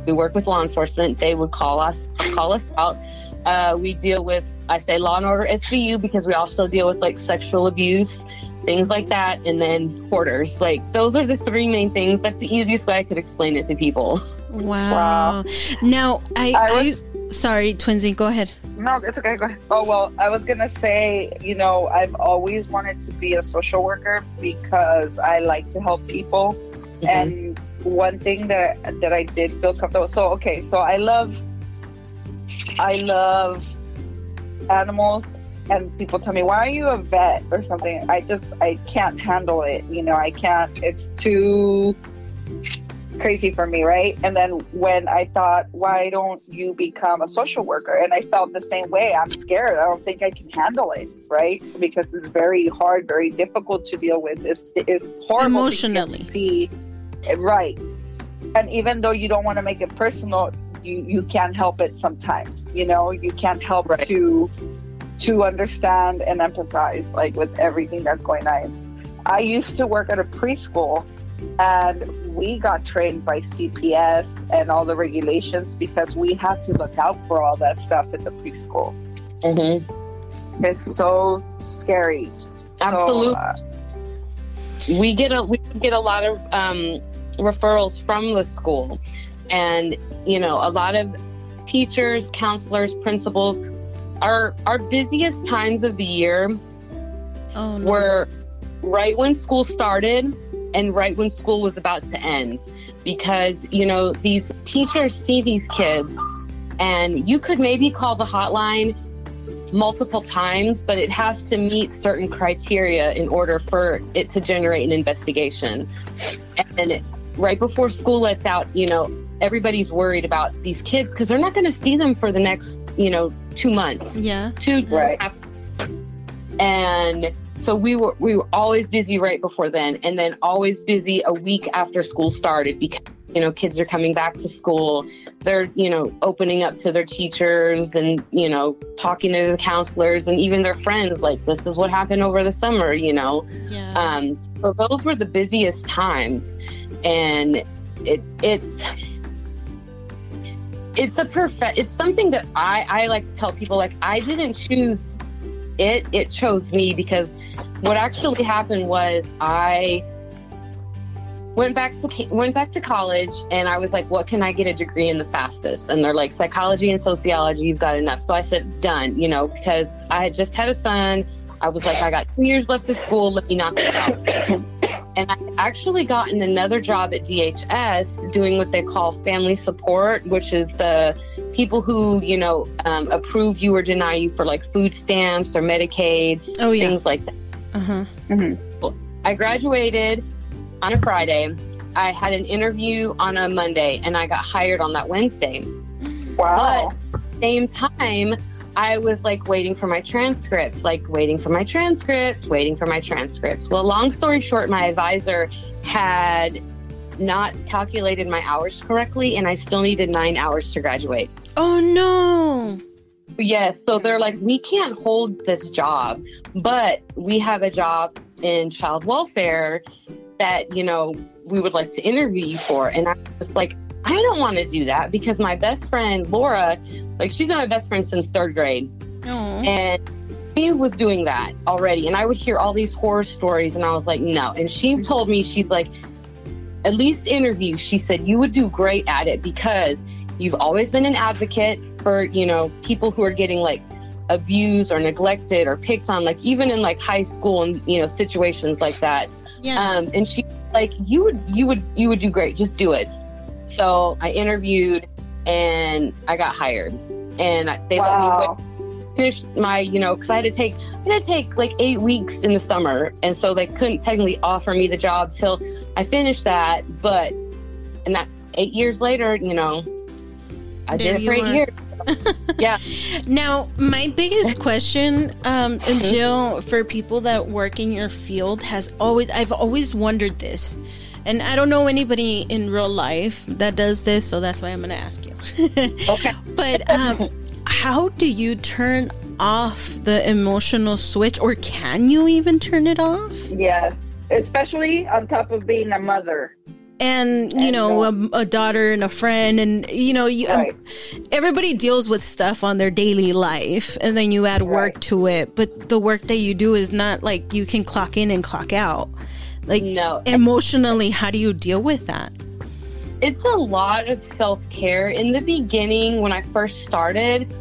[SPEAKER 3] We work with law enforcement. They would call us call us out. Uh, we deal with I say law and order SVU because we also deal with like sexual abuse, things like that, and then hoarders. Like those are the three main things. That's the easiest way I could explain it to people.
[SPEAKER 1] wow. wow. Now I,
[SPEAKER 2] I
[SPEAKER 1] I,
[SPEAKER 2] was-
[SPEAKER 1] sorry, Twinsy, go ahead.
[SPEAKER 2] No, it's okay. Go ahead. Oh well, I was gonna say, you know, I've always wanted to be a social worker because I like to help people.
[SPEAKER 3] Mm-hmm.
[SPEAKER 2] And one thing that that I did feel comfortable. So okay, so I love, I love animals, and people tell me, "Why are you a vet or something?" I just I can't handle it. You know, I can't. It's too crazy for me, right? And then when I thought, why don't you become a social worker? And I felt the same way. I'm scared. I don't think I can handle it, right? Because it's very hard, very difficult to deal with. It's, it's horrible.
[SPEAKER 1] Emotionally.
[SPEAKER 2] see, right? And even though you don't want to make it personal, you you can't help it sometimes. You know, you can't help
[SPEAKER 3] Right.
[SPEAKER 2] to to understand and empathize like with everything that's going on. I used to work at a preschool and we got trained by CPS and all the regulations because we had to look out for all that stuff in the preschool.
[SPEAKER 3] Mm-hmm.
[SPEAKER 2] It's so scary. So,
[SPEAKER 3] Absolutely.
[SPEAKER 2] uh,
[SPEAKER 3] we get a we get a lot of um, referrals from the school, and you know a lot of teachers, counselors, principals. Our our busiest times of the year
[SPEAKER 1] Oh no.
[SPEAKER 3] were right when school started and right when school was about to end, because you know these teachers see these kids, and you could maybe call the hotline multiple times, but it has to meet certain criteria in order for it to generate an investigation. And right before school lets out, you know, everybody's worried about these kids because they're not going to see them for the next, you know, two months,
[SPEAKER 1] yeah.
[SPEAKER 3] two
[SPEAKER 2] Right.
[SPEAKER 3] half- And so we were we were always busy right before then, and then always busy a week after school started because you know kids are coming back to school. They're you know opening up to their teachers and you know talking to the counselors and even their friends like this is what happened over the summer you know?
[SPEAKER 1] Yeah.
[SPEAKER 3] um so those were the busiest times. And it it's it's a perfect it's something that i i like to tell people like i didn't choose it it chose me because what actually happened was i went back to went back to college and I was like, what can I get a degree in the fastest? And they're like, psychology and sociology, you've got enough. So I said, done, you know, because I had just had a son. I was like, I got two years left of school, let me knock it out. And I actually gotten another job at DHS doing what they call family support, which is the people who, you know, um, approve you or deny you for like food stamps or Medicaid,
[SPEAKER 1] oh yeah.
[SPEAKER 3] things like that.
[SPEAKER 1] Uh huh.
[SPEAKER 3] I graduated on a Friday. I had an interview on a Monday and I got hired on that Wednesday.
[SPEAKER 2] wow.
[SPEAKER 3] But same time, I was like waiting for my transcripts, like waiting for my transcripts, waiting for my transcripts. Well, long story short, my advisor had not calculated my hours correctly and I still needed nine hours to graduate.
[SPEAKER 1] Oh no.
[SPEAKER 3] Yes, so they're like, we can't hold this job, but we have a job in child welfare that, you know, we would like to interview you for. And I was like, I don't want to do that because my best friend, Laura, like, she's been my best friend since third grade.
[SPEAKER 1] Oh.
[SPEAKER 3] And she was doing that already. And I would hear all these horror stories, and I was like, no. And she told me, she's like, at least interview. She said, you would do great at it because you've always been an advocate for, you know, people who are getting like abused or neglected or picked on, like even in like high school and you know situations like that.
[SPEAKER 1] Yeah.
[SPEAKER 3] Um, and she like you would you would you would do great. Just do it. So I interviewed and I got hired, and I- they let me
[SPEAKER 2] Wow.
[SPEAKER 3] finish my you know because I had to take I had to take like eight weeks in the summer, and so they couldn't technically offer me the job till I finished that. But and that eight years later, you know, I
[SPEAKER 1] There
[SPEAKER 3] did it
[SPEAKER 1] you
[SPEAKER 3] for eight
[SPEAKER 1] were.
[SPEAKER 3] years. <laughs> yeah.
[SPEAKER 1] Now, my biggest question, um, and Jill, for people that work in your field, has always I've always wondered this, and I don't know anybody in real life that does this, so that's why I'm going to ask you. <laughs>
[SPEAKER 3] Okay.
[SPEAKER 1] but um, how do you turn off the emotional switch, or can you even turn it off?
[SPEAKER 2] Yes, especially on top of being a mother.
[SPEAKER 1] And you
[SPEAKER 2] And
[SPEAKER 1] know, a, a daughter and a friend, and you know, you, um, everybody deals with stuff on their daily life and then you add work
[SPEAKER 2] Right.
[SPEAKER 1] to it but the work that you do is not like you can clock in and clock out like
[SPEAKER 3] No.
[SPEAKER 1] emotionally how do you deal with that
[SPEAKER 3] it's a lot of self care. In the beginning, when I first started,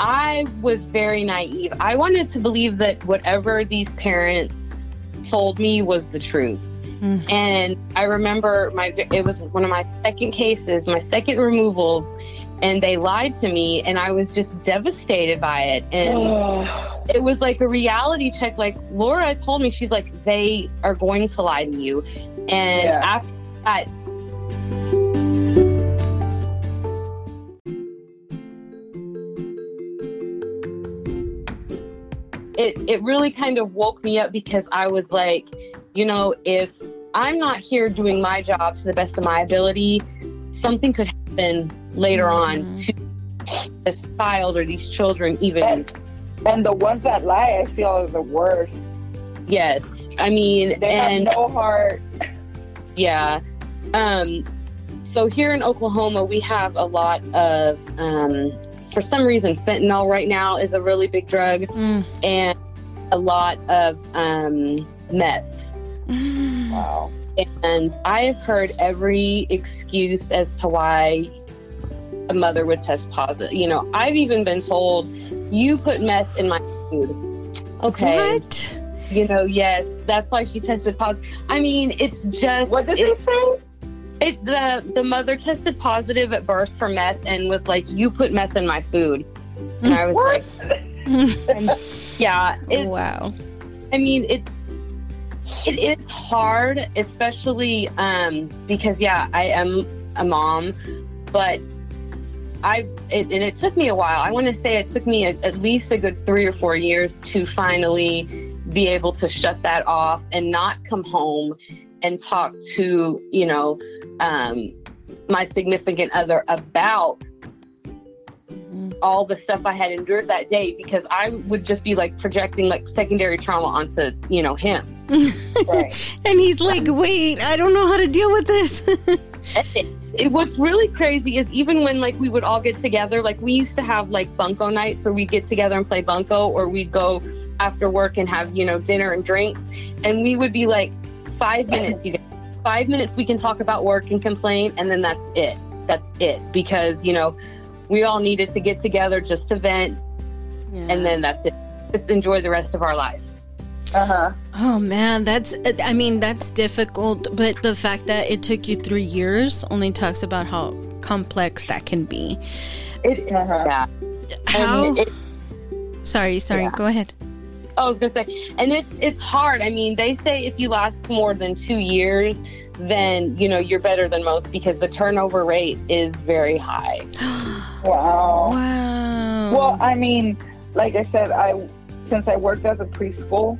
[SPEAKER 3] I was very naive. I wanted to believe that whatever these parents told me was the truth.
[SPEAKER 1] Mm.
[SPEAKER 3] And I remember my it was one of my second cases, my second removals, and they lied to me, and I was just devastated by it. And
[SPEAKER 2] Oh,
[SPEAKER 3] it was like a reality check. Like Laura told me, she's like, they are going to lie to you. And
[SPEAKER 2] Yeah.
[SPEAKER 3] after that, it, it really kind of woke me up because I was like, you know, if I'm not here doing my job to the best of my ability, something could happen later on to this child or these children, even.
[SPEAKER 2] and, and the ones that lie, I feel are the worst.
[SPEAKER 3] Yes. I mean,
[SPEAKER 2] They
[SPEAKER 3] and
[SPEAKER 2] have no heart.
[SPEAKER 3] yeah. Um, so here in Oklahoma, we have a lot of, um, for some reason, fentanyl right now is a really big drug,
[SPEAKER 1] Mm.
[SPEAKER 3] and a lot of um, meth.
[SPEAKER 2] Wow.
[SPEAKER 3] And I have heard every excuse as to why a mother would test positive. You know, I've even been told, you put meth in my food. Okay.
[SPEAKER 1] what
[SPEAKER 3] You know, yes, that's why she tested positive. I mean, it's just.
[SPEAKER 2] What did
[SPEAKER 3] it,
[SPEAKER 2] they say?
[SPEAKER 3] it, the, the mother tested positive at birth for meth and was like, you put meth in my food. And I was
[SPEAKER 2] What?
[SPEAKER 3] like, <laughs> yeah. It,
[SPEAKER 1] wow
[SPEAKER 3] I mean, it's it is hard, especially um, because yeah, I am a mom, but I it, and it took me a while. I want to say it took me a, at least a good three or four years to finally be able to shut that off and not come home and talk to you know um, my significant other about all the stuff I had endured that day because I would just be like projecting like secondary trauma onto, you know, him. <laughs>
[SPEAKER 2] Right.
[SPEAKER 1] and he's like wait i don't know how to deal with this <laughs> <laughs>
[SPEAKER 3] It, it, what's really crazy is even when like we would all get together, like we used to have like bunko nights where we'd get together and play bunko or we'd go after work and have, you know, dinner and drinks. And we would be like, five minutes, you guys, five minutes we can talk about work and complain. And then that's it. That's it. Because, you know, we all needed to get together just to vent and then that's it. Just enjoy the rest of our lives.
[SPEAKER 2] Uh huh.
[SPEAKER 1] oh man that's i mean that's difficult but the fact that it took you three years only talks about how complex that can be
[SPEAKER 3] It,
[SPEAKER 2] Uh-huh.
[SPEAKER 3] yeah.
[SPEAKER 1] how
[SPEAKER 3] it,
[SPEAKER 1] sorry sorry
[SPEAKER 3] Yeah.
[SPEAKER 1] go ahead
[SPEAKER 3] I was gonna say, and it's it's hard. I mean, they say if you last more than two years, then you know you're better than most because the turnover rate is very high. <gasps>
[SPEAKER 2] Wow.
[SPEAKER 1] wow
[SPEAKER 2] Well, I mean, like I said, I since I worked as a preschool,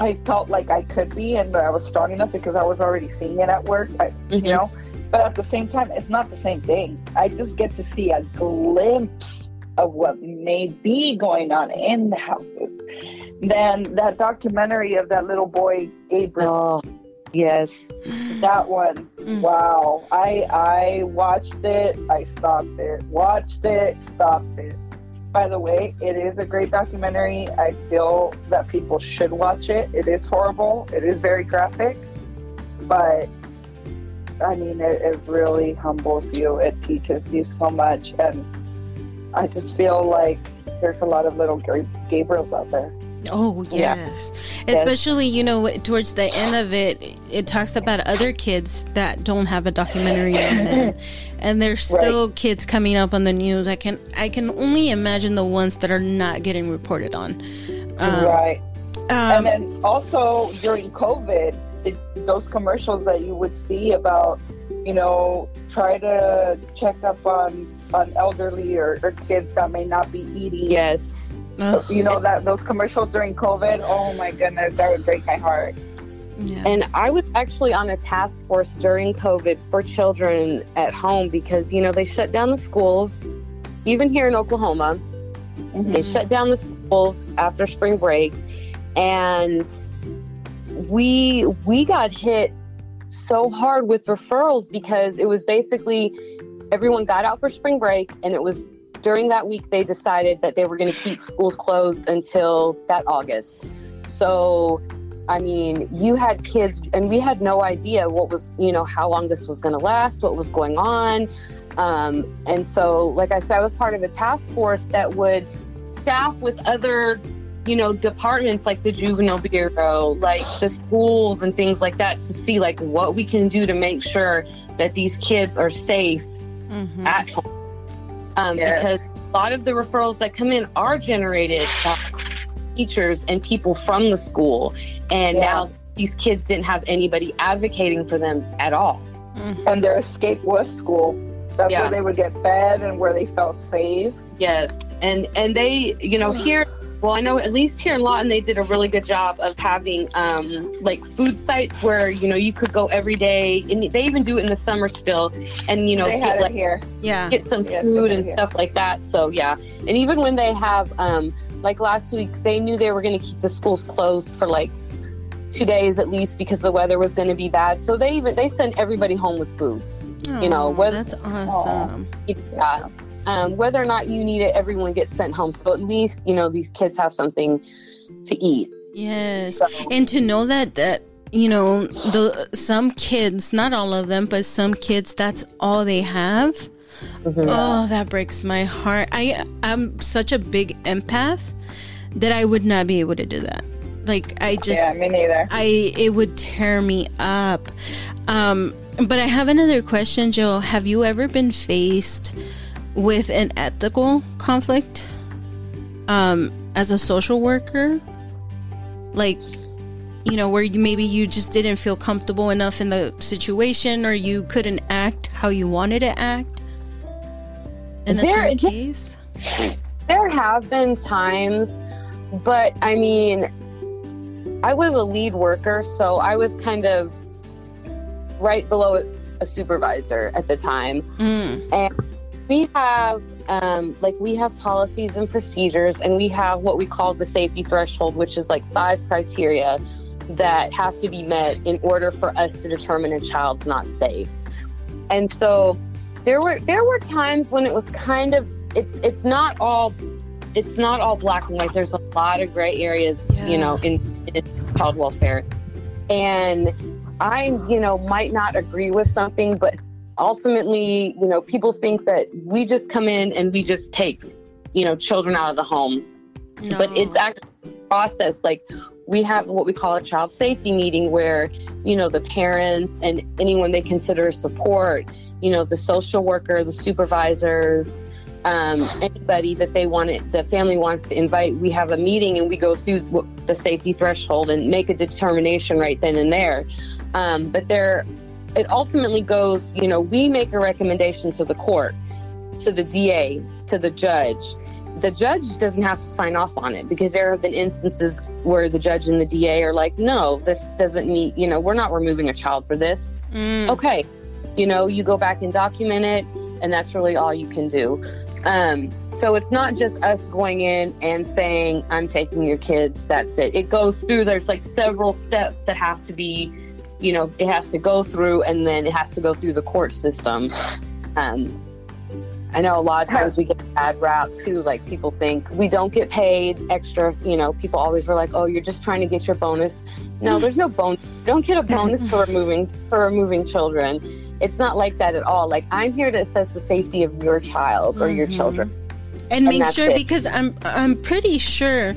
[SPEAKER 2] I felt like I could be, and I was strong enough because I was already seeing it at work. I,
[SPEAKER 3] Mhm.
[SPEAKER 2] You know, but at the same time, it's not the same thing. I just get to see a glimpse of what may be going on in the houses. Then that documentary of that little boy Gabriel,
[SPEAKER 3] Oh, yes.
[SPEAKER 2] that one,
[SPEAKER 1] Mm.
[SPEAKER 2] wow! I I watched it, I stopped it, watched it, stopped it. By the way, it is a great documentary. I feel that people should watch it. It is horrible. It is very graphic, but I mean, it, it really humbles you. It teaches you so much, and I just feel like there's a lot of little Gabriels out there.
[SPEAKER 1] Oh yes. Yeah. Especially, you know, towards the end of it, it talks about other kids that don't have a documentary on them. <laughs> And there's still right. kids coming up on the news. I can I can only imagine the ones that are not getting reported on.
[SPEAKER 2] Um, right. Um, and then also during COVID, it, those commercials that you would see about, you know, try to check up on on elderly or, or kids that may not be eating.
[SPEAKER 3] Yes
[SPEAKER 2] you know that those commercials during COVID. Oh my goodness, that would break my heart.
[SPEAKER 3] Yeah. And I was actually on a task force during COVID for children at home because you know they shut down the schools, even here in Oklahoma. Mm-hmm. They shut down the schools after spring break, and we we got hit so hard with referrals because it was basically everyone got out for spring break and it was during that week, they decided that they were going to keep schools closed until that August. So, I mean, you had kids, and we had no idea what was, you know, how long this was going to last, what was going on. Um, and so, like I said, I was part of a task force that would staff with other, you know, departments like the juvenile bureau, like the schools and things like that to see like what we can do to make sure that these kids are safe mm-hmm. at home um, yeah. because a lot of the referrals that come in are generated by teachers and people from the school. And yeah. now these kids didn't have anybody advocating for them at all.
[SPEAKER 2] Mm-hmm. And their escape was school. That's yeah. where they would get fed and where they felt safe.
[SPEAKER 3] Yes. And and they, you know, here well, I know at least here in Lawton, they did a really good job of having um, like food sites where you know you could go every day, and they even do it in the summer still, and you know
[SPEAKER 2] they get, like, here,
[SPEAKER 3] yeah, get some yeah, food and here. stuff like that. So yeah, and even when they have um, like last week, they knew they were going to keep the schools closed for like two days at least because the weather was going to be bad. So they even they sent everybody home with food.
[SPEAKER 1] Oh, you know, whether, that's awesome.
[SPEAKER 3] Yeah um, whether or not you need it, everyone gets sent home. So at least you know these kids have something to eat.
[SPEAKER 1] Yes, so. and to know that that you know the some kids, not all of them, but some kids, that's all they have. Mm-hmm. Oh, that breaks my heart. I I'm such a big empath that I would not be able to do that. Like I just
[SPEAKER 2] yeah, me neither.
[SPEAKER 1] I it would tear me up. Um, but I have another question, Joe. Have you ever been faced with an ethical conflict um, as a social worker like you know where maybe you just didn't feel comfortable enough in the situation or you couldn't act how you wanted to act? In a there, certain case?
[SPEAKER 3] There have been times but i mean i was a lead worker so i was kind of right below a supervisor at the time. Mm. and we have um, like we have policies and procedures, and we have what we call the safety threshold, which is like five criteria that have to be met in order for us to determine a child's not safe. And so there were there were times when it was kind of it's it's not all it's not all black and white. There's a lot of gray areas, yeah. you know, in, in child welfare. And I, you know, might not agree with something, but ultimately, you know, people think that we just come in and we just take, you know, children out of the home. No. But it's actually a process. Like we have what we call a child safety meeting where, you know, the parents and anyone they consider support, you know, the social worker, the supervisors, um, anybody that they want it, the family wants to invite, we have a meeting and we go through the safety threshold and make a determination right then and there. Um, but there it ultimately goes, you know, we make a recommendation to the court, to the DA, to the judge. The judge doesn't have to sign off on it because there have been instances where the judge and the DA are like, no, this doesn't meet, you know, we're not removing a child for this. Mm. Okay. You know, you go back and document it, and that's really all you can do. Um, so it's not just us going in and saying, I'm taking your kids, that's it. It goes through, there's like several steps that have to be you know, it has to go through and then it has to go through the court system. Um, I know a lot of times we get a bad rap too. Like people think we don't get paid extra. You know, people always were like, "Oh, you're just trying to get your bonus." No, there's no bonus. You don't get a bonus for <laughs> removing for removing children. It's not like that at all. Like I'm here to assess the safety of your child or mm-hmm. your children.
[SPEAKER 1] and make sure
[SPEAKER 3] it.
[SPEAKER 1] because I'm I'm pretty sure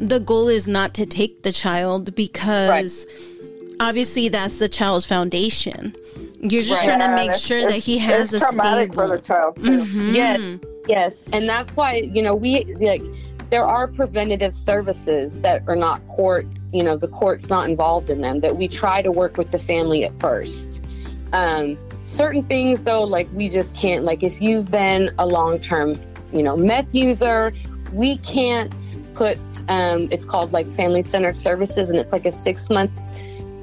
[SPEAKER 1] the goal is not to take the child because obviously that's the child's foundation. You're just
[SPEAKER 3] Right.
[SPEAKER 1] trying to make sure that he has a
[SPEAKER 2] it's traumatic for
[SPEAKER 1] stable.
[SPEAKER 2] the child too.
[SPEAKER 1] Mhm.
[SPEAKER 3] Yes, yes, and that's why you know we like there are preventative services that are not court. You know, the court's not involved in them. That we try to work with the family at first. Um, certain things though, like we just can't. Like if you've been a long term, you know, meth user, we can't put. Um, it's called like family centered services, and it's like a six month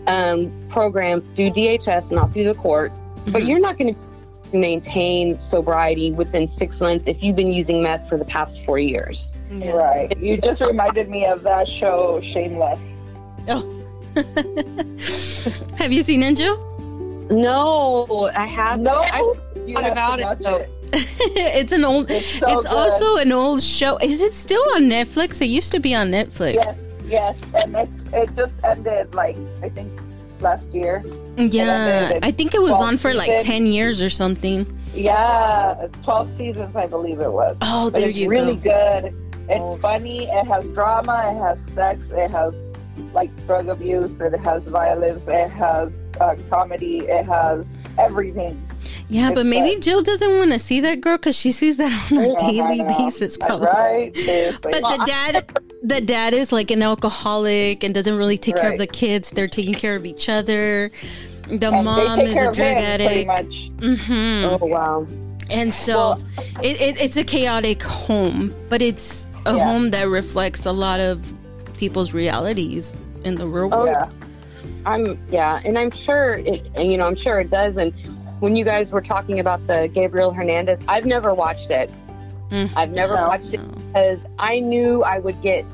[SPEAKER 3] um, program through DHS, not through the court. But
[SPEAKER 1] Mhm.
[SPEAKER 3] you're not going to maintain sobriety within six months if you've been using meth for the past four years.
[SPEAKER 1] Yeah.
[SPEAKER 2] Right. You just reminded me of that show, Shameless.
[SPEAKER 1] Oh. <laughs> Have you seen Ninja?
[SPEAKER 3] No, I have
[SPEAKER 2] No,
[SPEAKER 3] I
[SPEAKER 2] you
[SPEAKER 3] thought
[SPEAKER 2] have
[SPEAKER 3] about it,
[SPEAKER 2] watch
[SPEAKER 3] though.
[SPEAKER 2] it. <laughs>
[SPEAKER 1] it's an old.
[SPEAKER 2] It's, so
[SPEAKER 1] it's also an old show. Is it still on Netflix? It used to be on Netflix.
[SPEAKER 2] yes, yes, and it, it just ended like I think last year.
[SPEAKER 1] Yeah, I think it was on for like ten years or something.
[SPEAKER 2] Yeah, twelve seasons, I believe it was.
[SPEAKER 1] Oh, there
[SPEAKER 2] it's
[SPEAKER 1] you
[SPEAKER 2] really
[SPEAKER 1] go.
[SPEAKER 2] good. It's funny. It has drama. It has sex. It has like drug abuse. It has violence. It has uh, comedy. It has everything.
[SPEAKER 1] Yeah, but maybe
[SPEAKER 2] good.
[SPEAKER 1] Jill doesn't want to see that girl because she sees that on a daily
[SPEAKER 2] know.
[SPEAKER 1] basis, probably.
[SPEAKER 2] Right?
[SPEAKER 1] But the dad, the dad is like an alcoholic and doesn't really take care of the kids. They're taking care of each other. The
[SPEAKER 2] And
[SPEAKER 1] mom is a drug addict.
[SPEAKER 2] much.
[SPEAKER 1] hmm
[SPEAKER 3] Oh wow.
[SPEAKER 1] And so it, it, it's a chaotic home, but it's a
[SPEAKER 2] Yeah.
[SPEAKER 1] home that reflects a lot of people's realities in the real
[SPEAKER 3] Oh,
[SPEAKER 1] world.
[SPEAKER 2] Yeah.
[SPEAKER 3] I'm yeah, and I'm sure it. and, You know, I'm sure it does. And when you guys were talking about the Gabriel Hernandez, I've never watched it.
[SPEAKER 1] Mm.
[SPEAKER 3] I've never
[SPEAKER 2] No.
[SPEAKER 3] watched it because I knew I would get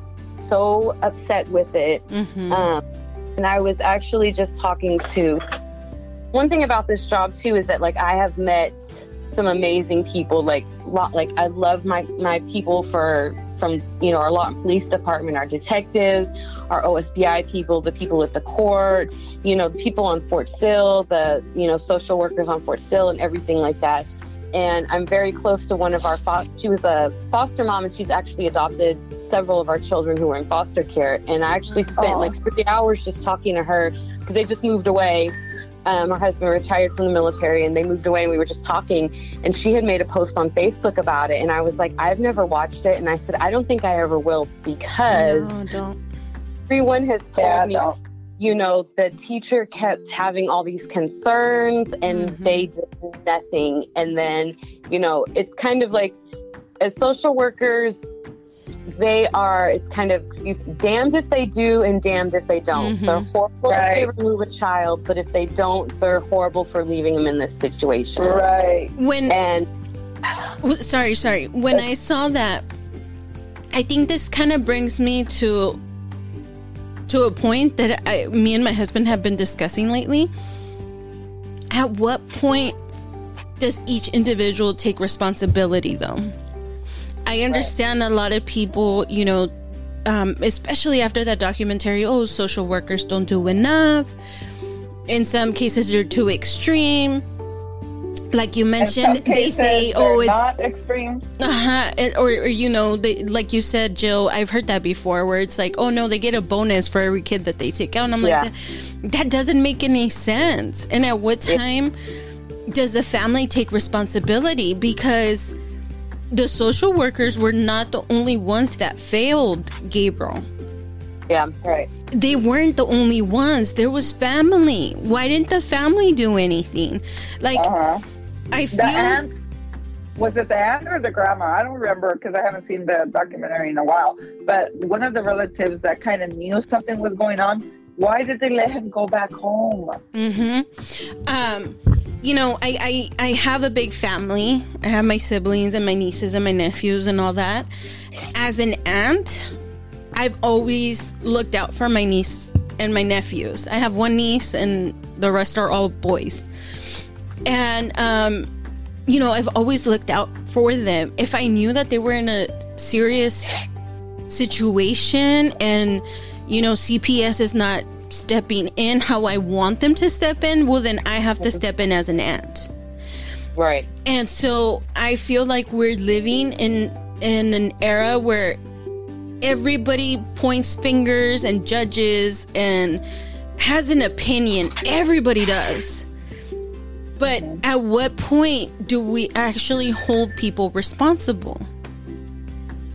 [SPEAKER 3] so upset with it
[SPEAKER 1] hmm
[SPEAKER 3] Um, and I was actually just talking to one thing about this job too is that like I have met some amazing people. Like lot, like I love my my people for from you know our Lawton Police Department, our detectives, our OSBI people, the people at the court, you know the people on Fort Sill, the you know social workers on Fort Sill, and everything like that. And I'm very close to one of our fo- she was a foster mom, and she's actually adopted several of our children who were in foster care. And I actually spent
[SPEAKER 2] Aw.
[SPEAKER 3] like three hours just talking to her because they just moved away. Um, her husband retired from the military and they moved away and we were just talking. And she had made a post on Facebook about it. And I was like I've never watched it. And I said I don't think I ever will because
[SPEAKER 1] No,
[SPEAKER 3] everyone has told
[SPEAKER 2] Yeah,
[SPEAKER 3] me
[SPEAKER 2] no.
[SPEAKER 3] you know the teacher kept having all these concerns and
[SPEAKER 1] Mhm.
[SPEAKER 3] they did nothing. And then you know it's kind of like as social workers they are it's kind of damned if they do and damned if they don't
[SPEAKER 1] Mhm.
[SPEAKER 3] they're horrible if they remove a child but if they don't they're horrible for leaving them in this situation
[SPEAKER 2] Right.
[SPEAKER 1] When
[SPEAKER 3] and <sighs>
[SPEAKER 1] sorry, sorry. When I saw that, I think this kind of brings me to to a point that I, me and my husband have been discussing lately. At what point does each individual take responsibility, though? I understand a lot of people, you know, um, especially after that documentary, oh, social workers don't do enough. In some cases, they're too extreme. Like you mentioned, they say, "Oh, it's
[SPEAKER 2] not extreme.
[SPEAKER 1] uh-huh. It- or, or you know, they, like you said, Jill. I've heard that before, where it's like, "Oh no, they get a bonus for every kid that they take out." And I'm
[SPEAKER 3] Yeah.
[SPEAKER 1] like, that, that doesn't make any sense. And at what time does the family take responsibility? Because the social workers were not the only ones that failed Gabriel.
[SPEAKER 3] yeah
[SPEAKER 2] Right.
[SPEAKER 1] They weren't the only ones. There was family. Why didn't the family do anything? Like
[SPEAKER 2] Uh huh.
[SPEAKER 1] I
[SPEAKER 2] The
[SPEAKER 1] feel
[SPEAKER 2] aunt. Was it the aunt or the grandma? I don't remember because I haven't seen the documentary in a while. But one of the relatives that kind of knew something was going on. Why did they let him go back home?
[SPEAKER 1] Mm-hmm. Um, you know, I, I I have a big family. I have my siblings and my nieces and my nephews and all that. As an aunt, I've always looked out for my niece and my nephews. I have one niece and the rest are all boys. And um, you know, I've always looked out for them. If I knew that they were in a serious situation and you know CPS is not stepping in how I want them to step in, well then I have to step in as an aunt.
[SPEAKER 3] right
[SPEAKER 1] And so I feel like we're living in in an era where everybody points fingers and judges and has an opinion. Everybody does. But at what point do we actually hold people responsible?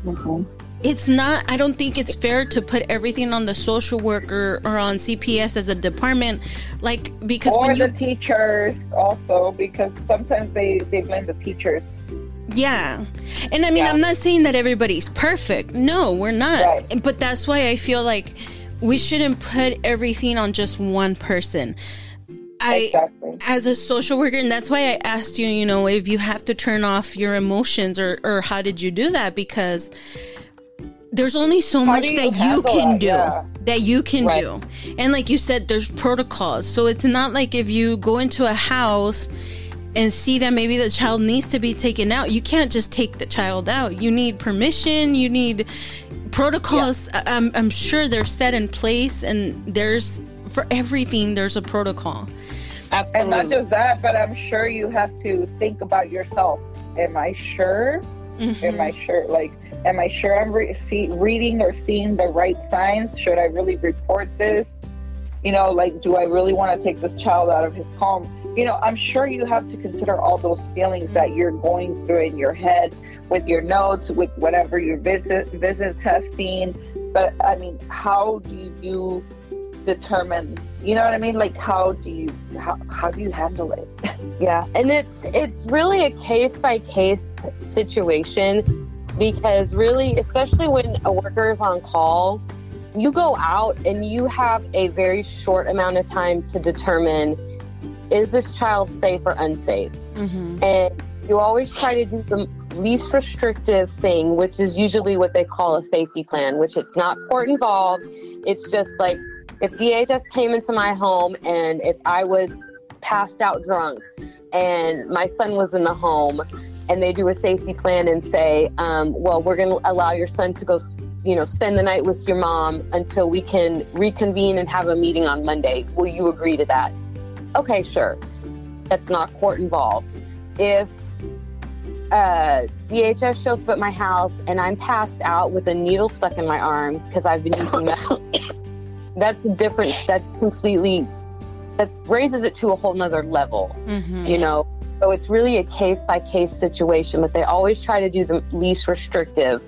[SPEAKER 2] Mhm.
[SPEAKER 1] It's not, I don't think it's fair to put everything on the social worker or on CPS as a department. Like, because
[SPEAKER 2] Or
[SPEAKER 1] when
[SPEAKER 2] the
[SPEAKER 1] you,
[SPEAKER 2] teachers also, because sometimes they, they blame the teachers.
[SPEAKER 1] yeah. And I mean,
[SPEAKER 2] Yeah.
[SPEAKER 1] I'm not saying that everybody's perfect. No, we're not.
[SPEAKER 2] Right.
[SPEAKER 1] But that's why I feel like we shouldn't put everything on just one person. I,
[SPEAKER 2] exactly.
[SPEAKER 1] as a social worker and that's why i asked you you know if you have to turn off your emotions or or how did you do that because there's only so
[SPEAKER 2] How
[SPEAKER 1] much
[SPEAKER 2] you
[SPEAKER 1] that you can
[SPEAKER 2] it?
[SPEAKER 1] do
[SPEAKER 2] Yeah.
[SPEAKER 1] that you can
[SPEAKER 3] Right.
[SPEAKER 1] do and like you said there's protocols so it's not like if you go into a house and see that maybe the child needs to be taken out you can't just take the child out you need permission you need protocols I- I'm, I'm sure they're set in place and there's for everything there's a protocol Absolutely.
[SPEAKER 2] And not just that, but I'm sure you have to think about yourself. Am I sure?
[SPEAKER 1] Mhm.
[SPEAKER 2] Am I sure? Like, am I sure I'm re- see, reading or seeing the right signs? Should I really report this? You know, like, do I really want to take this child out of his home? You know, I'm sure you have to consider all those feelings that you're going through in your head with your notes, with whatever your visit visits have seen. But I mean, how do you determine? You know what I mean? Like, how do you how, how do you handle it? <laughs>
[SPEAKER 3] Yeah, and it's it's really a case by case situation because really, especially when a worker is on call, you go out and you have a very short amount of time to determine is this child safe or unsafe,
[SPEAKER 1] Mhm.
[SPEAKER 3] and you always try to do the least restrictive thing, which is usually what they call a safety plan, which it's not court involved. It's just like if DHS came into my home and if I was passed out drunk and my son was in the home and they do a safety plan and say, um, well, we're going to allow your son to go, you know, spend the night with your mom until we can reconvene and have a meeting on Monday. Will you agree to that? Okay, sure. That's not court involved. If uh, DHS shows up at my house and I'm passed out with a needle stuck in my arm because I've been using that. <coughs> that's a different. That's completely. That raises it to a whole nother level.
[SPEAKER 1] Mhm.
[SPEAKER 3] You know. So it's really a case by case situation, but they always try to do the least restrictive.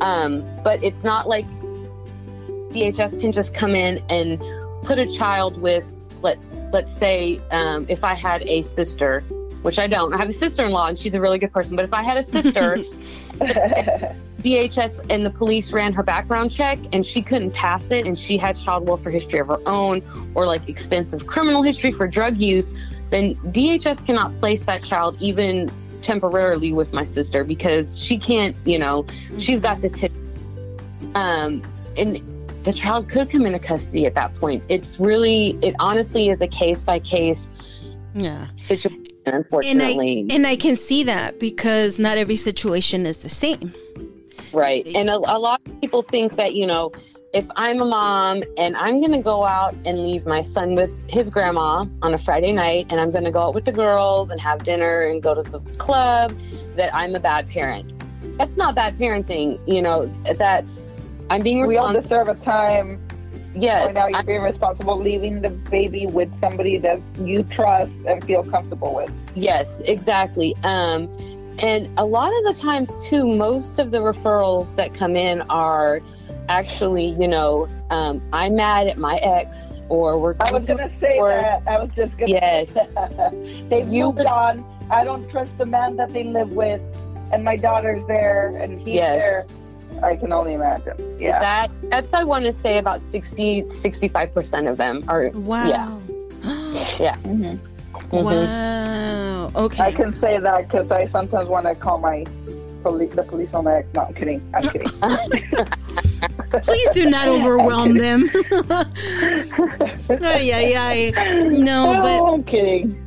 [SPEAKER 3] Um, but it's not like DHS can just come in and put a child with let let's say um, if I had a sister, which I don't, I have a sister in law and she's a really good person. But if I had a sister, <laughs> DHS and the police ran her background check and she couldn't pass it and she had child welfare history of her own or like extensive criminal history for drug use, then DHS cannot place that child even temporarily with my sister because she can't, you know, she's got this hit. Um, and the child could come into custody at that point. It's really, it honestly is a case by case
[SPEAKER 1] Yeah.
[SPEAKER 3] situation,
[SPEAKER 1] And I
[SPEAKER 3] unfortunately.
[SPEAKER 1] and I can see that because not every situation is the same.
[SPEAKER 3] Right. And a, a lot of people think that, you know, if I'm a mom and I'm going to go out and leave my son with his grandma on a Friday night and I'm going to go out with the girls and have dinner and go to the club, that I'm a bad parent. That's not bad parenting. You know, that's, I'm being
[SPEAKER 2] we all
[SPEAKER 3] responsible.
[SPEAKER 2] deserve a time
[SPEAKER 3] Yes.
[SPEAKER 2] Now you're
[SPEAKER 3] I'm-
[SPEAKER 2] being responsible leaving the baby with somebody that you trust and feel comfortable with.
[SPEAKER 3] Yes, exactly. Um, and a lot of the times, too, most of the referrals that come in are actually, you know, um, I'm mad at my ex, or we're
[SPEAKER 2] I was
[SPEAKER 3] going
[SPEAKER 2] gonna say
[SPEAKER 3] Or-
[SPEAKER 2] that. I was just gonna
[SPEAKER 3] Yes. <laughs>
[SPEAKER 2] They've
[SPEAKER 3] You-
[SPEAKER 2] moved on. I don't trust the man that they live with and my daughter's there and he's
[SPEAKER 3] Yes.
[SPEAKER 2] there. I can only imagine. Yeah.
[SPEAKER 3] That that's I want to say about 60 65 percent of them are
[SPEAKER 1] Wow.
[SPEAKER 3] Yeah. <gasps>
[SPEAKER 2] Mhm.
[SPEAKER 3] Mhm.
[SPEAKER 1] Wow. Okay.
[SPEAKER 2] I can say that because I sometimes want to call my police, the police on my ex. No, I'm kidding. I'm <laughs> kidding.
[SPEAKER 1] Please do not <laughs> overwhelm them. <laughs> ay, ay, ay. No, but
[SPEAKER 2] oh, I'm kidding.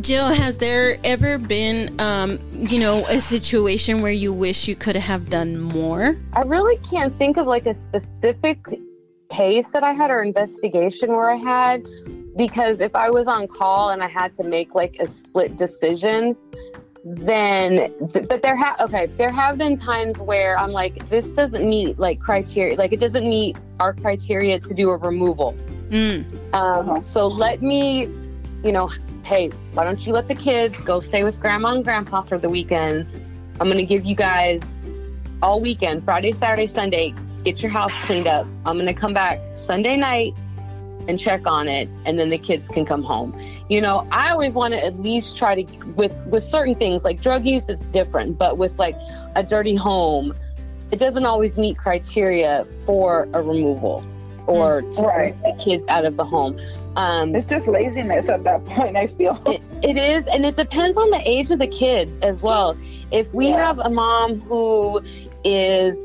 [SPEAKER 1] Jill, has there ever been, um, you know, a situation where you wish you could have done more?
[SPEAKER 3] I really can't think of like a specific case that I had or investigation where I had because if I was on call and I had to make like a split decision, then but there have okay there have been times where i'm like this doesn't meet like criteria like it doesn't meet our criteria to do a removal
[SPEAKER 1] Mm.
[SPEAKER 3] um,
[SPEAKER 2] Uh-huh.
[SPEAKER 3] so let me you know hey why don't you let the kids go stay with grandma and grandpa for the weekend i'm gonna give you guys all weekend friday saturday sunday get your house cleaned up i'm gonna come back sunday night and check on it and then the kids can come home you know i always want to at least try to with with certain things like drug use it's different but with like a dirty home it doesn't always meet criteria for a removal or to
[SPEAKER 2] Right.
[SPEAKER 3] the kids out of the home um,
[SPEAKER 2] It's just laziness at that point, I feel.
[SPEAKER 3] it, it is, and it depends on the age of the kids as well. If we
[SPEAKER 2] Yeah.
[SPEAKER 3] have a mom who is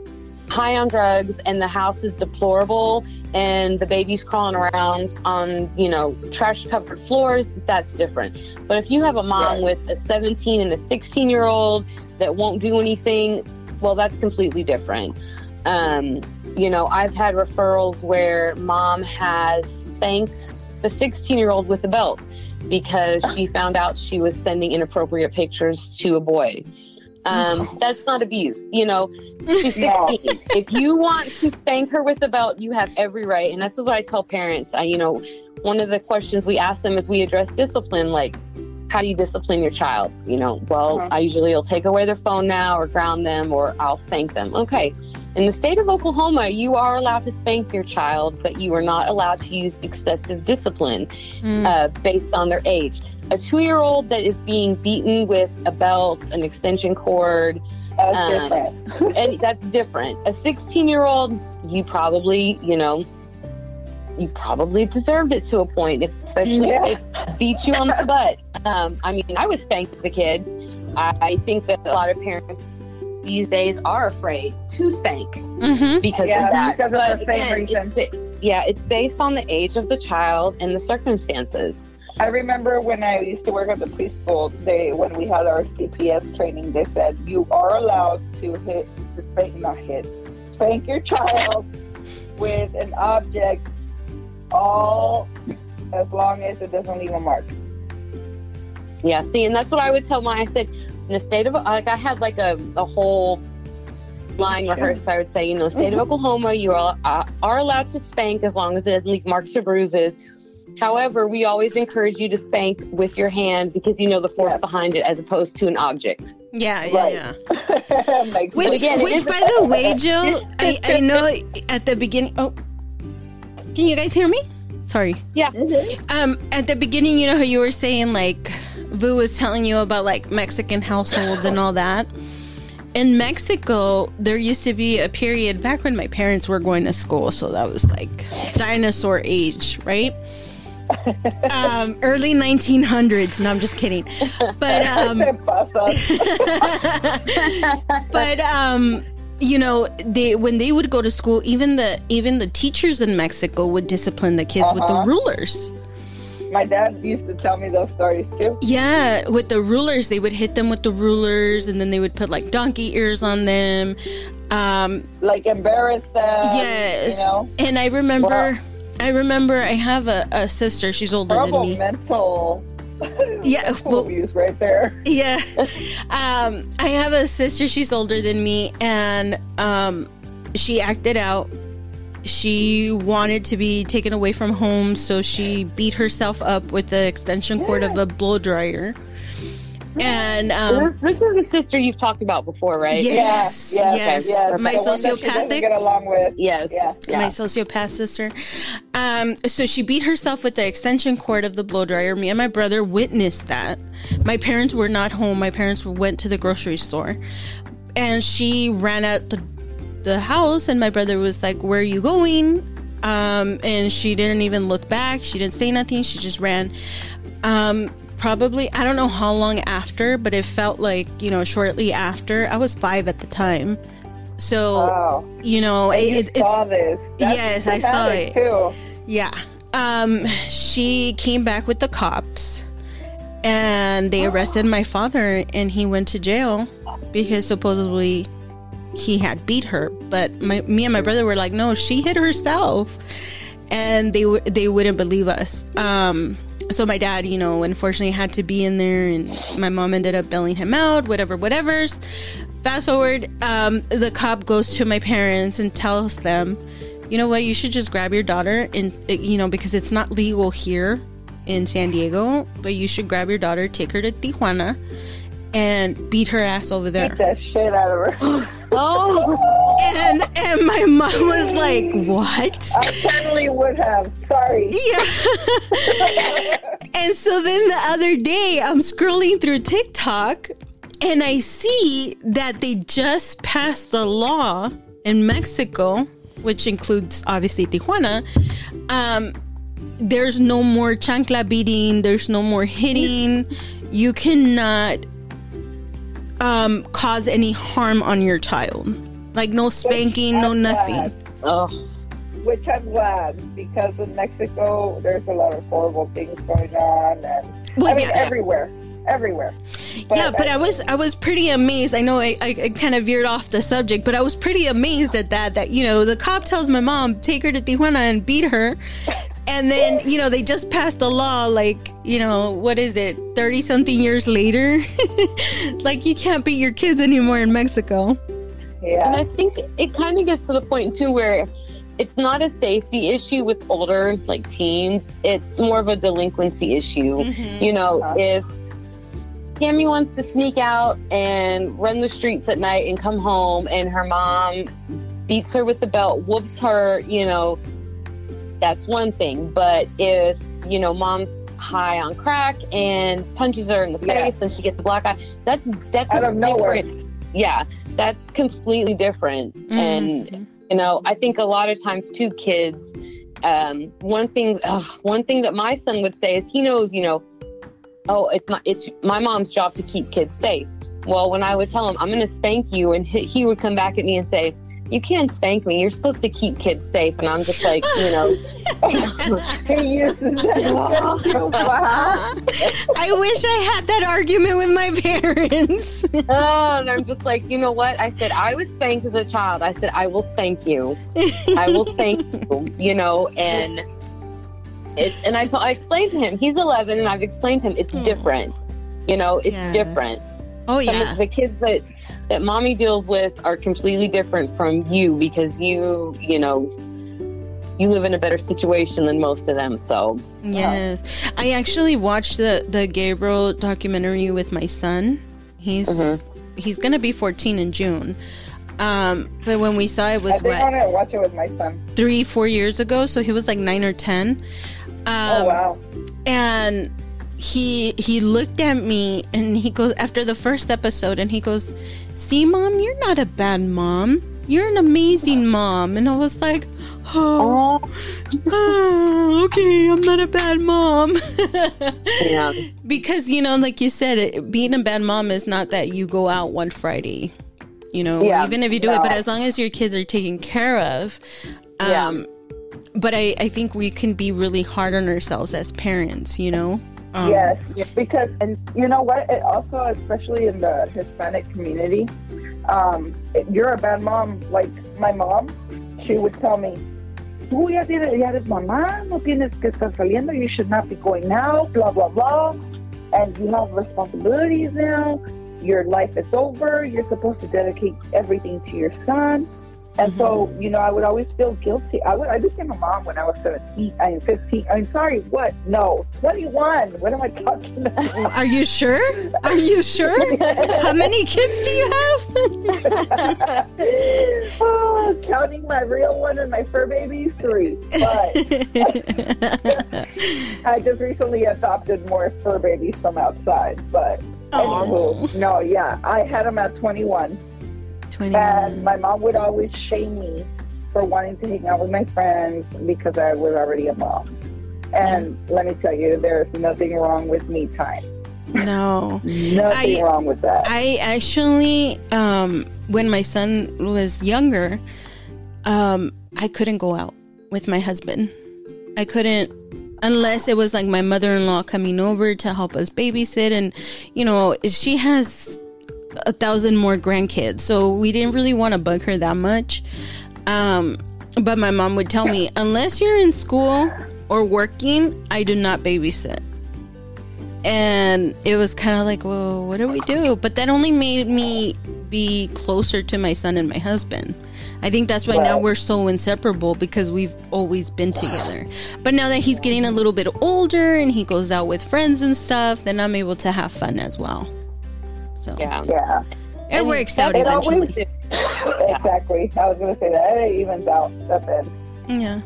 [SPEAKER 3] high on drugs and the house is deplorable and the baby's crawling around on, you know, trash covered floors, that's different. But if you have a mom
[SPEAKER 2] Right.
[SPEAKER 3] with a 17 and a 16 year old that won't do anything, well, that's completely different. Um, you know, I've had referrals where mom has spanked the 16 year old with a belt because she found out she was sending inappropriate pictures to a boy. Um, that's not abuse. You know, she's <laughs> 16.
[SPEAKER 2] No.
[SPEAKER 3] if you want to spank her with a belt, you have every right. And this is what I tell parents. I, you know, one of the questions we ask them is we address discipline, like, how do you discipline your child? You know, well,
[SPEAKER 2] Uh-huh.
[SPEAKER 3] I usually will take away their phone now or ground them or I'll spank them. Okay. In the state of Oklahoma, you are allowed to spank your child, but you are not allowed to use excessive discipline
[SPEAKER 1] Mm.
[SPEAKER 3] uh, based on their age. A two year old that is being beaten with a belt, an extension cord,
[SPEAKER 2] That's
[SPEAKER 3] um,
[SPEAKER 2] different. <laughs>
[SPEAKER 3] and that's different. A 16 year old, you probably, you know, you probably deserved it to a point, if, especially
[SPEAKER 2] Yeah.
[SPEAKER 3] if they beat you on the <laughs> butt. Um, I mean, I was spanked as a kid. I, I think that a lot of parents these days are afraid to spank
[SPEAKER 1] Mhm.
[SPEAKER 3] because
[SPEAKER 2] Yeah,
[SPEAKER 3] of that.
[SPEAKER 2] because of
[SPEAKER 3] But
[SPEAKER 2] the same
[SPEAKER 3] again,
[SPEAKER 2] reason.
[SPEAKER 3] it's yeah, it's based on the age of the child and the circumstances.
[SPEAKER 2] I remember when I used to work at the preschool, they when we had our CPS training, they said you are allowed to hit, to spank, not hit, spank your child with an object, all as long as it doesn't leave a mark.
[SPEAKER 3] Yeah, see, and that's what I would tell my. I said, in the state of like, I had like a, a whole line rehearsed. I would say, you know, state of Oklahoma, you are uh, are allowed to spank as long as it doesn't leave marks or bruises. However, we always encourage you to spank with your hand because you know the force
[SPEAKER 2] Yeah.
[SPEAKER 3] behind it, as opposed to an object.
[SPEAKER 1] Yeah, yeah,
[SPEAKER 2] Right.
[SPEAKER 1] yeah. <laughs> Which,
[SPEAKER 3] again,
[SPEAKER 1] which, by the way, <laughs> Jill, I, I know at the beginning. Oh, can you guys hear me? Sorry.
[SPEAKER 3] Yeah,
[SPEAKER 1] Um, at the beginning, you know how you were saying like Vu was telling you about like Mexican households and all that. In Mexico, there used to be a period back when my parents were going to school, so that was like dinosaur age, right? Um, early 1900s. No, I'm just kidding. But um, <laughs> <laughs> but um you know they when they would go to school even the even the teachers in mexico would discipline the kids with the
[SPEAKER 2] Uh-huh.
[SPEAKER 1] rulers
[SPEAKER 2] My dad used to tell me those stories too.
[SPEAKER 1] yeah with the rulers they would hit them with the rulers and then they would put like donkey ears on them um
[SPEAKER 2] Like embarrass them.
[SPEAKER 1] yes
[SPEAKER 2] You know,
[SPEAKER 1] and i remember
[SPEAKER 2] Wow.
[SPEAKER 1] I remember i have a, a sister she's older than me
[SPEAKER 2] mental.
[SPEAKER 1] Yeah, well-
[SPEAKER 2] abuse right there.
[SPEAKER 1] yeah um i have a sister she's older than me and um she acted out she wanted to be taken away from home so she beat herself up with the extension cord of a blow dryer and um
[SPEAKER 3] this, this is the sister you've talked about before, right?
[SPEAKER 1] yes
[SPEAKER 2] Yeah,
[SPEAKER 1] yes,
[SPEAKER 2] yes.
[SPEAKER 1] my
[SPEAKER 2] The one that she doesn't
[SPEAKER 1] sociopathic
[SPEAKER 2] get along with.
[SPEAKER 3] Yes.
[SPEAKER 2] Yeah.
[SPEAKER 1] my sociopath sister. Um, so she beat herself with the extension cord of the blow dryer. Me and my brother witnessed that. My parents were not home. My parents went to the grocery store, and she ran out the the house. And my brother was like, "Where are you going?" Um, and she didn't even look back. She didn't say nothing. She just ran. Um, probably I don't know how long after, but it felt like you know shortly after. I was five at the time. So
[SPEAKER 2] Wow.
[SPEAKER 1] you know,
[SPEAKER 2] And
[SPEAKER 1] it,
[SPEAKER 2] you
[SPEAKER 1] it-
[SPEAKER 2] saw
[SPEAKER 1] it's
[SPEAKER 2] this.
[SPEAKER 1] Yes, I saw it.
[SPEAKER 2] too.
[SPEAKER 1] yeah. Um, she came back with the cops, and they arrested my father, and he went to jail because supposedly he had beat her. But my, me and my brother were like, "No, she hit herself," and they w- they wouldn't believe us. Um, so my dad, you know, unfortunately had to be in there, and my mom ended up bailing him out. Whatever, whatever's. Fast forward, um, the cop goes to my parents and tells them, you know what, you should just grab your daughter, and you know because it's not legal here in San Diego, but you should grab your daughter, take her to Tijuana, and beat her ass over there.
[SPEAKER 2] Beat that shit out of her. <laughs> <laughs>
[SPEAKER 3] Oh,
[SPEAKER 1] And and my mom was like, "What?"
[SPEAKER 2] I certainly would have. Sorry.
[SPEAKER 1] Yeah. and so then the other day, I'm scrolling through TikTok and I see that they just passed a law in Mexico, which includes obviously Tijuana. Um, there's no more chancla beating, there's no more hitting. You cannot um, cause any harm on your child. Like no spanking, no
[SPEAKER 2] I'm
[SPEAKER 1] nothing.
[SPEAKER 2] glad.
[SPEAKER 3] oh,
[SPEAKER 2] Which I'm glad because in Mexico there's a lot of horrible things going on, and
[SPEAKER 1] Well,
[SPEAKER 2] I mean
[SPEAKER 1] yeah.
[SPEAKER 2] everywhere, everywhere.
[SPEAKER 1] yeah, but I was I was pretty amazed. I know I, I, I kind of veered off the subject, but I was pretty amazed at that. That you know the cop tells my mom take her to Tijuana and beat her, <laughs> and then you know they just passed a law like you know what is it thirty something years later, <laughs> like you can't beat your kids anymore in Mexico.
[SPEAKER 3] And I think it kind of gets to the point too where it's not a safety issue with older like teens. It's more of a delinquency issue. You know,
[SPEAKER 2] Uh-huh.
[SPEAKER 3] if Tammy wants to sneak out and run the streets at night and come home, and her mom beats her with the belt, whoops her, you know, that's one thing. But if, you know, mom's high on crack and punches her in the
[SPEAKER 2] Yeah.
[SPEAKER 3] face and she gets a black eye, that's that's
[SPEAKER 2] Out
[SPEAKER 3] a
[SPEAKER 2] of nowhere.
[SPEAKER 3] different. Yeah, that's completely different. And
[SPEAKER 1] Mhm.
[SPEAKER 3] you know i think a lot of times too kids um one thing ugh, one thing that my son would say is he knows you know oh it's not it's my mom's job to keep kids safe well when i would tell him i'm going to spank you and he, he would come back at me and say you can't spank me you're supposed to keep kids safe and i'm just like you know
[SPEAKER 2] he uses that so wow.
[SPEAKER 1] I wish I had that argument with my parents. <laughs>
[SPEAKER 3] oh and i'm just like you know what i said i was spanked as a child i said i will spank you I will thank <laughs> you, you know, and it, and I, so I explained to him, he's 11 and I've explained to him it's
[SPEAKER 1] Hmm.
[SPEAKER 3] different, you know, it's
[SPEAKER 1] Yeah.
[SPEAKER 3] different.
[SPEAKER 1] oh
[SPEAKER 3] Some
[SPEAKER 1] yeah,
[SPEAKER 3] of the kids that, that mommy deals with are completely different from you because you, you know, you live in a better situation than most of them. So,
[SPEAKER 1] Yes. I actually watched the the Gabriel documentary with my son. He's
[SPEAKER 3] Mhm.
[SPEAKER 1] he's going to be 14 in June. Um but when we saw it was
[SPEAKER 2] think
[SPEAKER 1] what
[SPEAKER 2] I'm gonna watch it with my son.
[SPEAKER 1] 3 4 years ago, so he was like 9 or 10. Um
[SPEAKER 2] oh wow.
[SPEAKER 1] and he he looked at me and he goes after the first episode and he goes, "See, mom, you're not a bad mom. You're an amazing mom." And I was like, "Oh, oh okay, I'm not a bad mom."
[SPEAKER 3] yeah, <laughs>
[SPEAKER 1] because you know, like you said, it, being a bad mom is not that you go out one Friday. You know,
[SPEAKER 3] Yeah,
[SPEAKER 1] even if you do it, but as long as your kids are taken care of,
[SPEAKER 3] Yeah.
[SPEAKER 1] um, but I, I think we can be really hard on ourselves as parents, you know? Um,
[SPEAKER 2] yes, because and you know what? It also, especially in the Hispanic community, um, you're a bad mom. Like my mom, she would tell me, "Tú ya tienes, ya eres mamá. No tienes que estar saliendo. You should not be going out. Blah blah blah. And you have responsibilities now. Your life is over. You're supposed to dedicate everything to your son." And so, mm-hmm. you know, I would always feel guilty. I would, I became a mom when I was 17, I mean 15. I mean, sorry, what? No, 21. What am I talking about?
[SPEAKER 1] Are you sure? Are you sure? How many kids do you have? <laughs>
[SPEAKER 2] oh, counting my real one and my fur baby, three. But <laughs> I just recently adopted more fur babies from outside. But
[SPEAKER 1] Oh.
[SPEAKER 2] anywho, no, yeah, I had them at 21. And my mom would always shame me for wanting to hang out with my friends because I was already a mom. And let me tell you, there's nothing wrong with me time.
[SPEAKER 1] No. <laughs>
[SPEAKER 2] Nothing
[SPEAKER 1] I-
[SPEAKER 2] wrong with that.
[SPEAKER 1] I actually, um, when my son was younger, um, I couldn't go out with my husband. I couldn't, unless it was like my mother in law coming over to help us babysit. And, you know, she has a thousand more grandkids. So we didn't really want to bug her that much. Um, but my mom would tell me, unless you're in school or working, I do not babysit. and it was kind of like, well, what do we do? But that only made me be closer to my son and my husband. I think that's why now we're so inseparable because we've always been together. But now that he's getting a little bit older and he goes out with friends and stuff, then I'm able to have fun as well. So
[SPEAKER 3] Yeah.
[SPEAKER 2] Yeah,
[SPEAKER 1] it
[SPEAKER 3] And
[SPEAKER 1] works out
[SPEAKER 2] it always-
[SPEAKER 1] eventually.
[SPEAKER 2] exactly. I was gonna say that it evens out. That's it.
[SPEAKER 1] Yeah.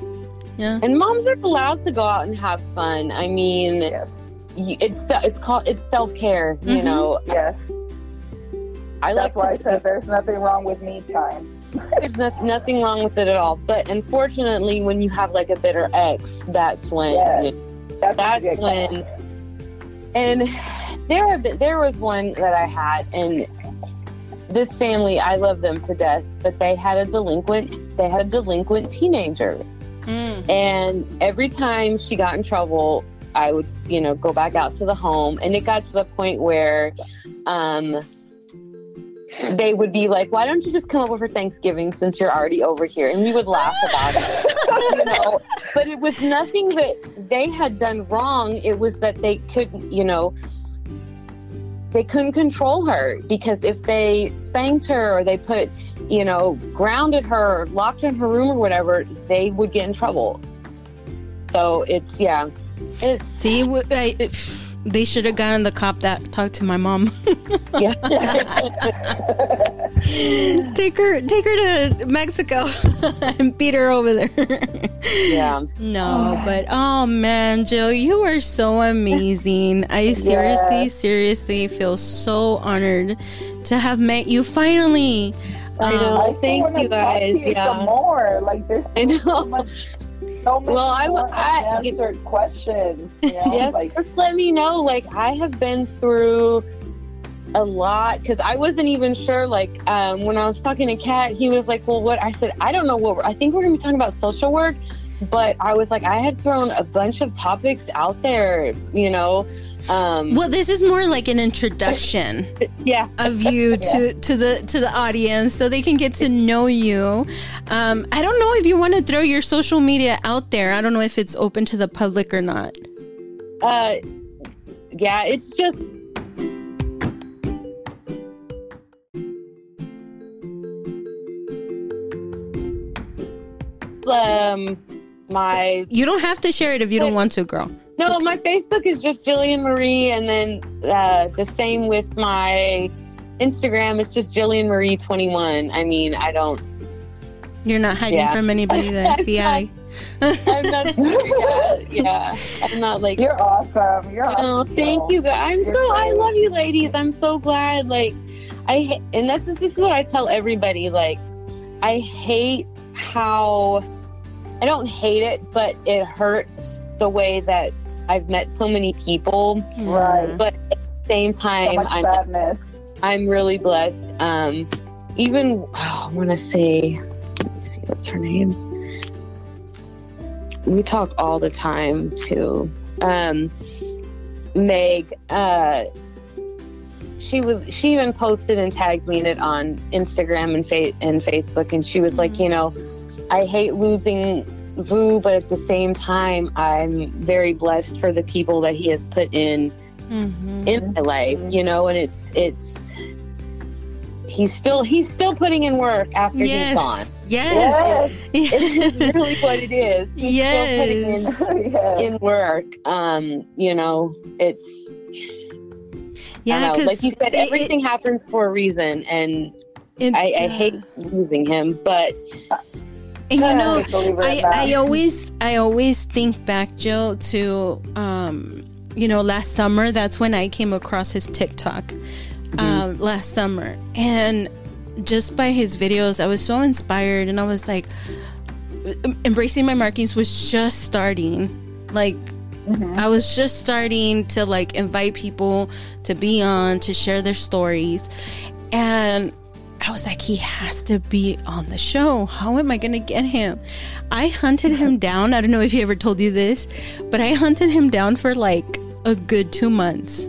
[SPEAKER 1] Yeah.
[SPEAKER 3] And moms are allowed to go out and have fun. I mean,
[SPEAKER 2] Yes.
[SPEAKER 3] it's it's called it's self care. You
[SPEAKER 1] Mhm.
[SPEAKER 3] know,
[SPEAKER 2] Yes.
[SPEAKER 3] I like
[SPEAKER 2] That's why I
[SPEAKER 3] to,
[SPEAKER 2] said there's nothing wrong with me time.
[SPEAKER 3] there's no, nothing wrong with it at all. But unfortunately, when you have like a bitter ex, that's when.
[SPEAKER 2] Yes. That's,
[SPEAKER 3] That's
[SPEAKER 2] the
[SPEAKER 3] when- and there there was one that I had, and this family, I love them to death, but they had a delinquent. They had a delinquent teenager.
[SPEAKER 1] Mm.
[SPEAKER 3] And every time she got in trouble, I would, you know, go back out to the home. And it got to the point where um, they would be like, why don't you just come over for Thanksgiving since you're already over here? And we would laugh about it. you <laughs> know, but it was nothing that they had done wrong. It was that they couldn't, you know, they couldn't control her because if they spanked her or they put, you know, grounded her, locked her in her room or whatever, they would get in trouble. So it's yeah, it's
[SPEAKER 1] See, I, they should have gotten the cop that talked to my mom.
[SPEAKER 3] yeah. <laughs>
[SPEAKER 1] take her, take her to Mexico <laughs> and beat her over there.
[SPEAKER 3] yeah.
[SPEAKER 1] no, but oh man, Jill, you are so amazing. I seriously,
[SPEAKER 2] Yes.
[SPEAKER 1] seriously feel so honored to have met you finally.
[SPEAKER 3] I
[SPEAKER 1] Um.
[SPEAKER 2] I still
[SPEAKER 3] Thank you guys.
[SPEAKER 2] you
[SPEAKER 3] Yeah.
[SPEAKER 2] Some more. Like there's
[SPEAKER 3] I
[SPEAKER 2] so
[SPEAKER 3] know.
[SPEAKER 2] much. So many
[SPEAKER 3] Well, I I-
[SPEAKER 2] answered questions. You know? <laughs>
[SPEAKER 3] Yes,
[SPEAKER 2] Like,
[SPEAKER 3] just let me know. Like I have been through a lot because I wasn't even sure. Like um, when I was talking to Kat, he was like, "Well, what?" I said, "I don't know what." We're, I think we're gonna be talking about social work." But I was like, I had thrown a bunch of topics out there, you know. Um,
[SPEAKER 1] Well, this is more like an introduction <laughs>
[SPEAKER 3] yeah,
[SPEAKER 1] of you <laughs> to, to the to the audience, so they can get to know you. Um, I don't know if you want to throw your social media out there. I don't know if it's open to the public or not.
[SPEAKER 3] uh, yeah. It's just um my
[SPEAKER 1] You don't have to share it if you don't want to, girl.
[SPEAKER 3] no my facebook is just jillian marie and then uh the same with my instagram it's just jillian marie 21 i mean i don't
[SPEAKER 1] You're not hiding
[SPEAKER 3] Yeah.
[SPEAKER 1] from anybody. The
[SPEAKER 3] I'm
[SPEAKER 1] FBI.
[SPEAKER 3] i'm not <laughs> yeah, yeah i'm not like
[SPEAKER 2] you're awesome. You're
[SPEAKER 3] Oh,
[SPEAKER 2] awesome.
[SPEAKER 3] thank you guys. I'm
[SPEAKER 2] You're
[SPEAKER 3] so I love you ladies. I'm so glad. Like I and this is this is what I tell everybody. Like I hate how I don't hate it, but it hurts the way that I've met so many people.
[SPEAKER 2] Right.
[SPEAKER 3] But at the same time,
[SPEAKER 2] much
[SPEAKER 3] I'm
[SPEAKER 2] sadness.
[SPEAKER 3] I'm really blessed. Um, even oh, I want to say, let me see what's her name. We talk all the time too. Um, Meg, uh, she was she even posted and tagged me in it on Instagram and fa- and Facebook, and she was like, you know, I hate losing Vu, but at the same time, I'm very blessed for the people that he has put in
[SPEAKER 1] Mhm.
[SPEAKER 3] in my life, you know, and it's it's he's still he's still putting in work after he's gone.
[SPEAKER 1] Yes.
[SPEAKER 2] Yes. <laughs>
[SPEAKER 1] Yes.
[SPEAKER 3] It's really what it is. He's still putting in
[SPEAKER 2] yes. <laughs>
[SPEAKER 3] in work. Um, you know, it's
[SPEAKER 1] yeah,
[SPEAKER 3] know,
[SPEAKER 1] because
[SPEAKER 3] like you said, everything happens for a reason, and I, I hate losing him, but
[SPEAKER 1] And you know,
[SPEAKER 2] I
[SPEAKER 1] I,
[SPEAKER 2] in that.
[SPEAKER 1] I always I always think back, Jill, to um, you know, last summer. That's when I came across his TikTok um, last summer, and just by his videos, I was so inspired, and I was like, embracing my markings was just starting, like. I was just starting to like invite people to be on to share their stories and I was like, he has to be on the show. How am I going to get him? I hunted him down. I don't know if he ever told you this, but I hunted him down for like a good two months.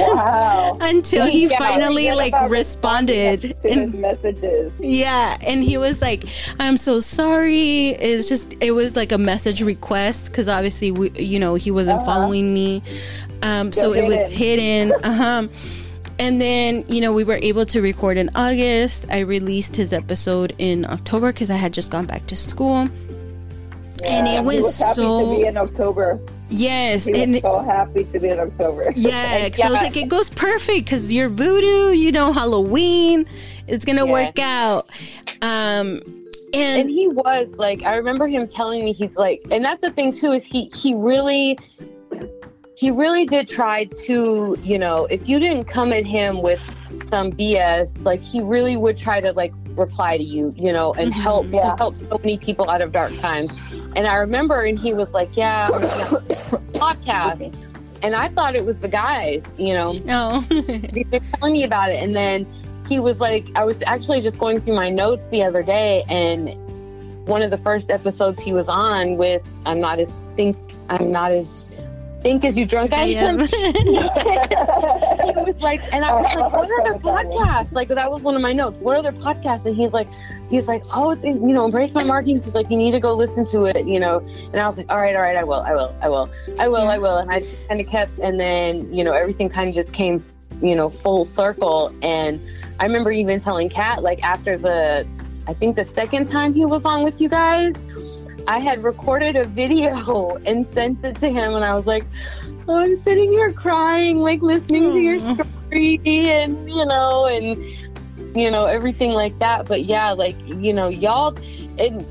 [SPEAKER 2] Wow. <laughs>
[SPEAKER 1] until he
[SPEAKER 3] Yeah,
[SPEAKER 1] finally like responded
[SPEAKER 2] responding to his
[SPEAKER 1] and
[SPEAKER 2] messages.
[SPEAKER 1] yeah and he was like i'm so sorry it's just it was like a message request because obviously we, you know he wasn't
[SPEAKER 2] Uh-huh.
[SPEAKER 1] following me um so it was hidden <laughs> uh-huh and then you know we were able to record in august i released his episode in october because i had just gone back to school And it was
[SPEAKER 2] was happy
[SPEAKER 1] so-
[SPEAKER 2] to be in October.
[SPEAKER 1] yes
[SPEAKER 2] He was
[SPEAKER 1] and
[SPEAKER 2] so happy to be in October. <laughs>
[SPEAKER 1] Yeah, because I was like, it goes perfect because you're voodoo, you know, Halloween, it's gonna
[SPEAKER 3] Yeah.
[SPEAKER 1] work out. Um,
[SPEAKER 3] and
[SPEAKER 1] and,
[SPEAKER 3] he was like i remember him telling me he's like and that's the thing too is he he really he really did try to you know if you didn't come at him with some bs like he really would try to like reply to you you know and
[SPEAKER 1] Mhm.
[SPEAKER 3] help
[SPEAKER 2] Yeah.
[SPEAKER 3] he helped so many people out of dark times. And i remember and he was like yeah I'm gonna be on a podcast. And i thought it was the guys you know.
[SPEAKER 1] Oh, <laughs>
[SPEAKER 3] he's been telling me about it. And then he was like i was actually just going through my notes the other day and one of the first episodes he was on with i'm not as think i'm not as think is you drunk i am <laughs> he was like and i was like what other podcasts? Like that was one of my notes. What other podcasts? And he's like he's like oh you know embrace my marketing. He's like you need to go listen to it you know. And i was like all right all right i will i will i will i will i will. And i kind of kept and then you know everything kind of just came you know full circle. And i remember even telling kat like after the i think the second time he was on with you guys i had recorded a video <laughs> and sent it to him and i was like oh, i'm sitting here crying like listening to your
[SPEAKER 1] Aw.
[SPEAKER 3] story and you know and you know everything like that but yeah like you know y'all it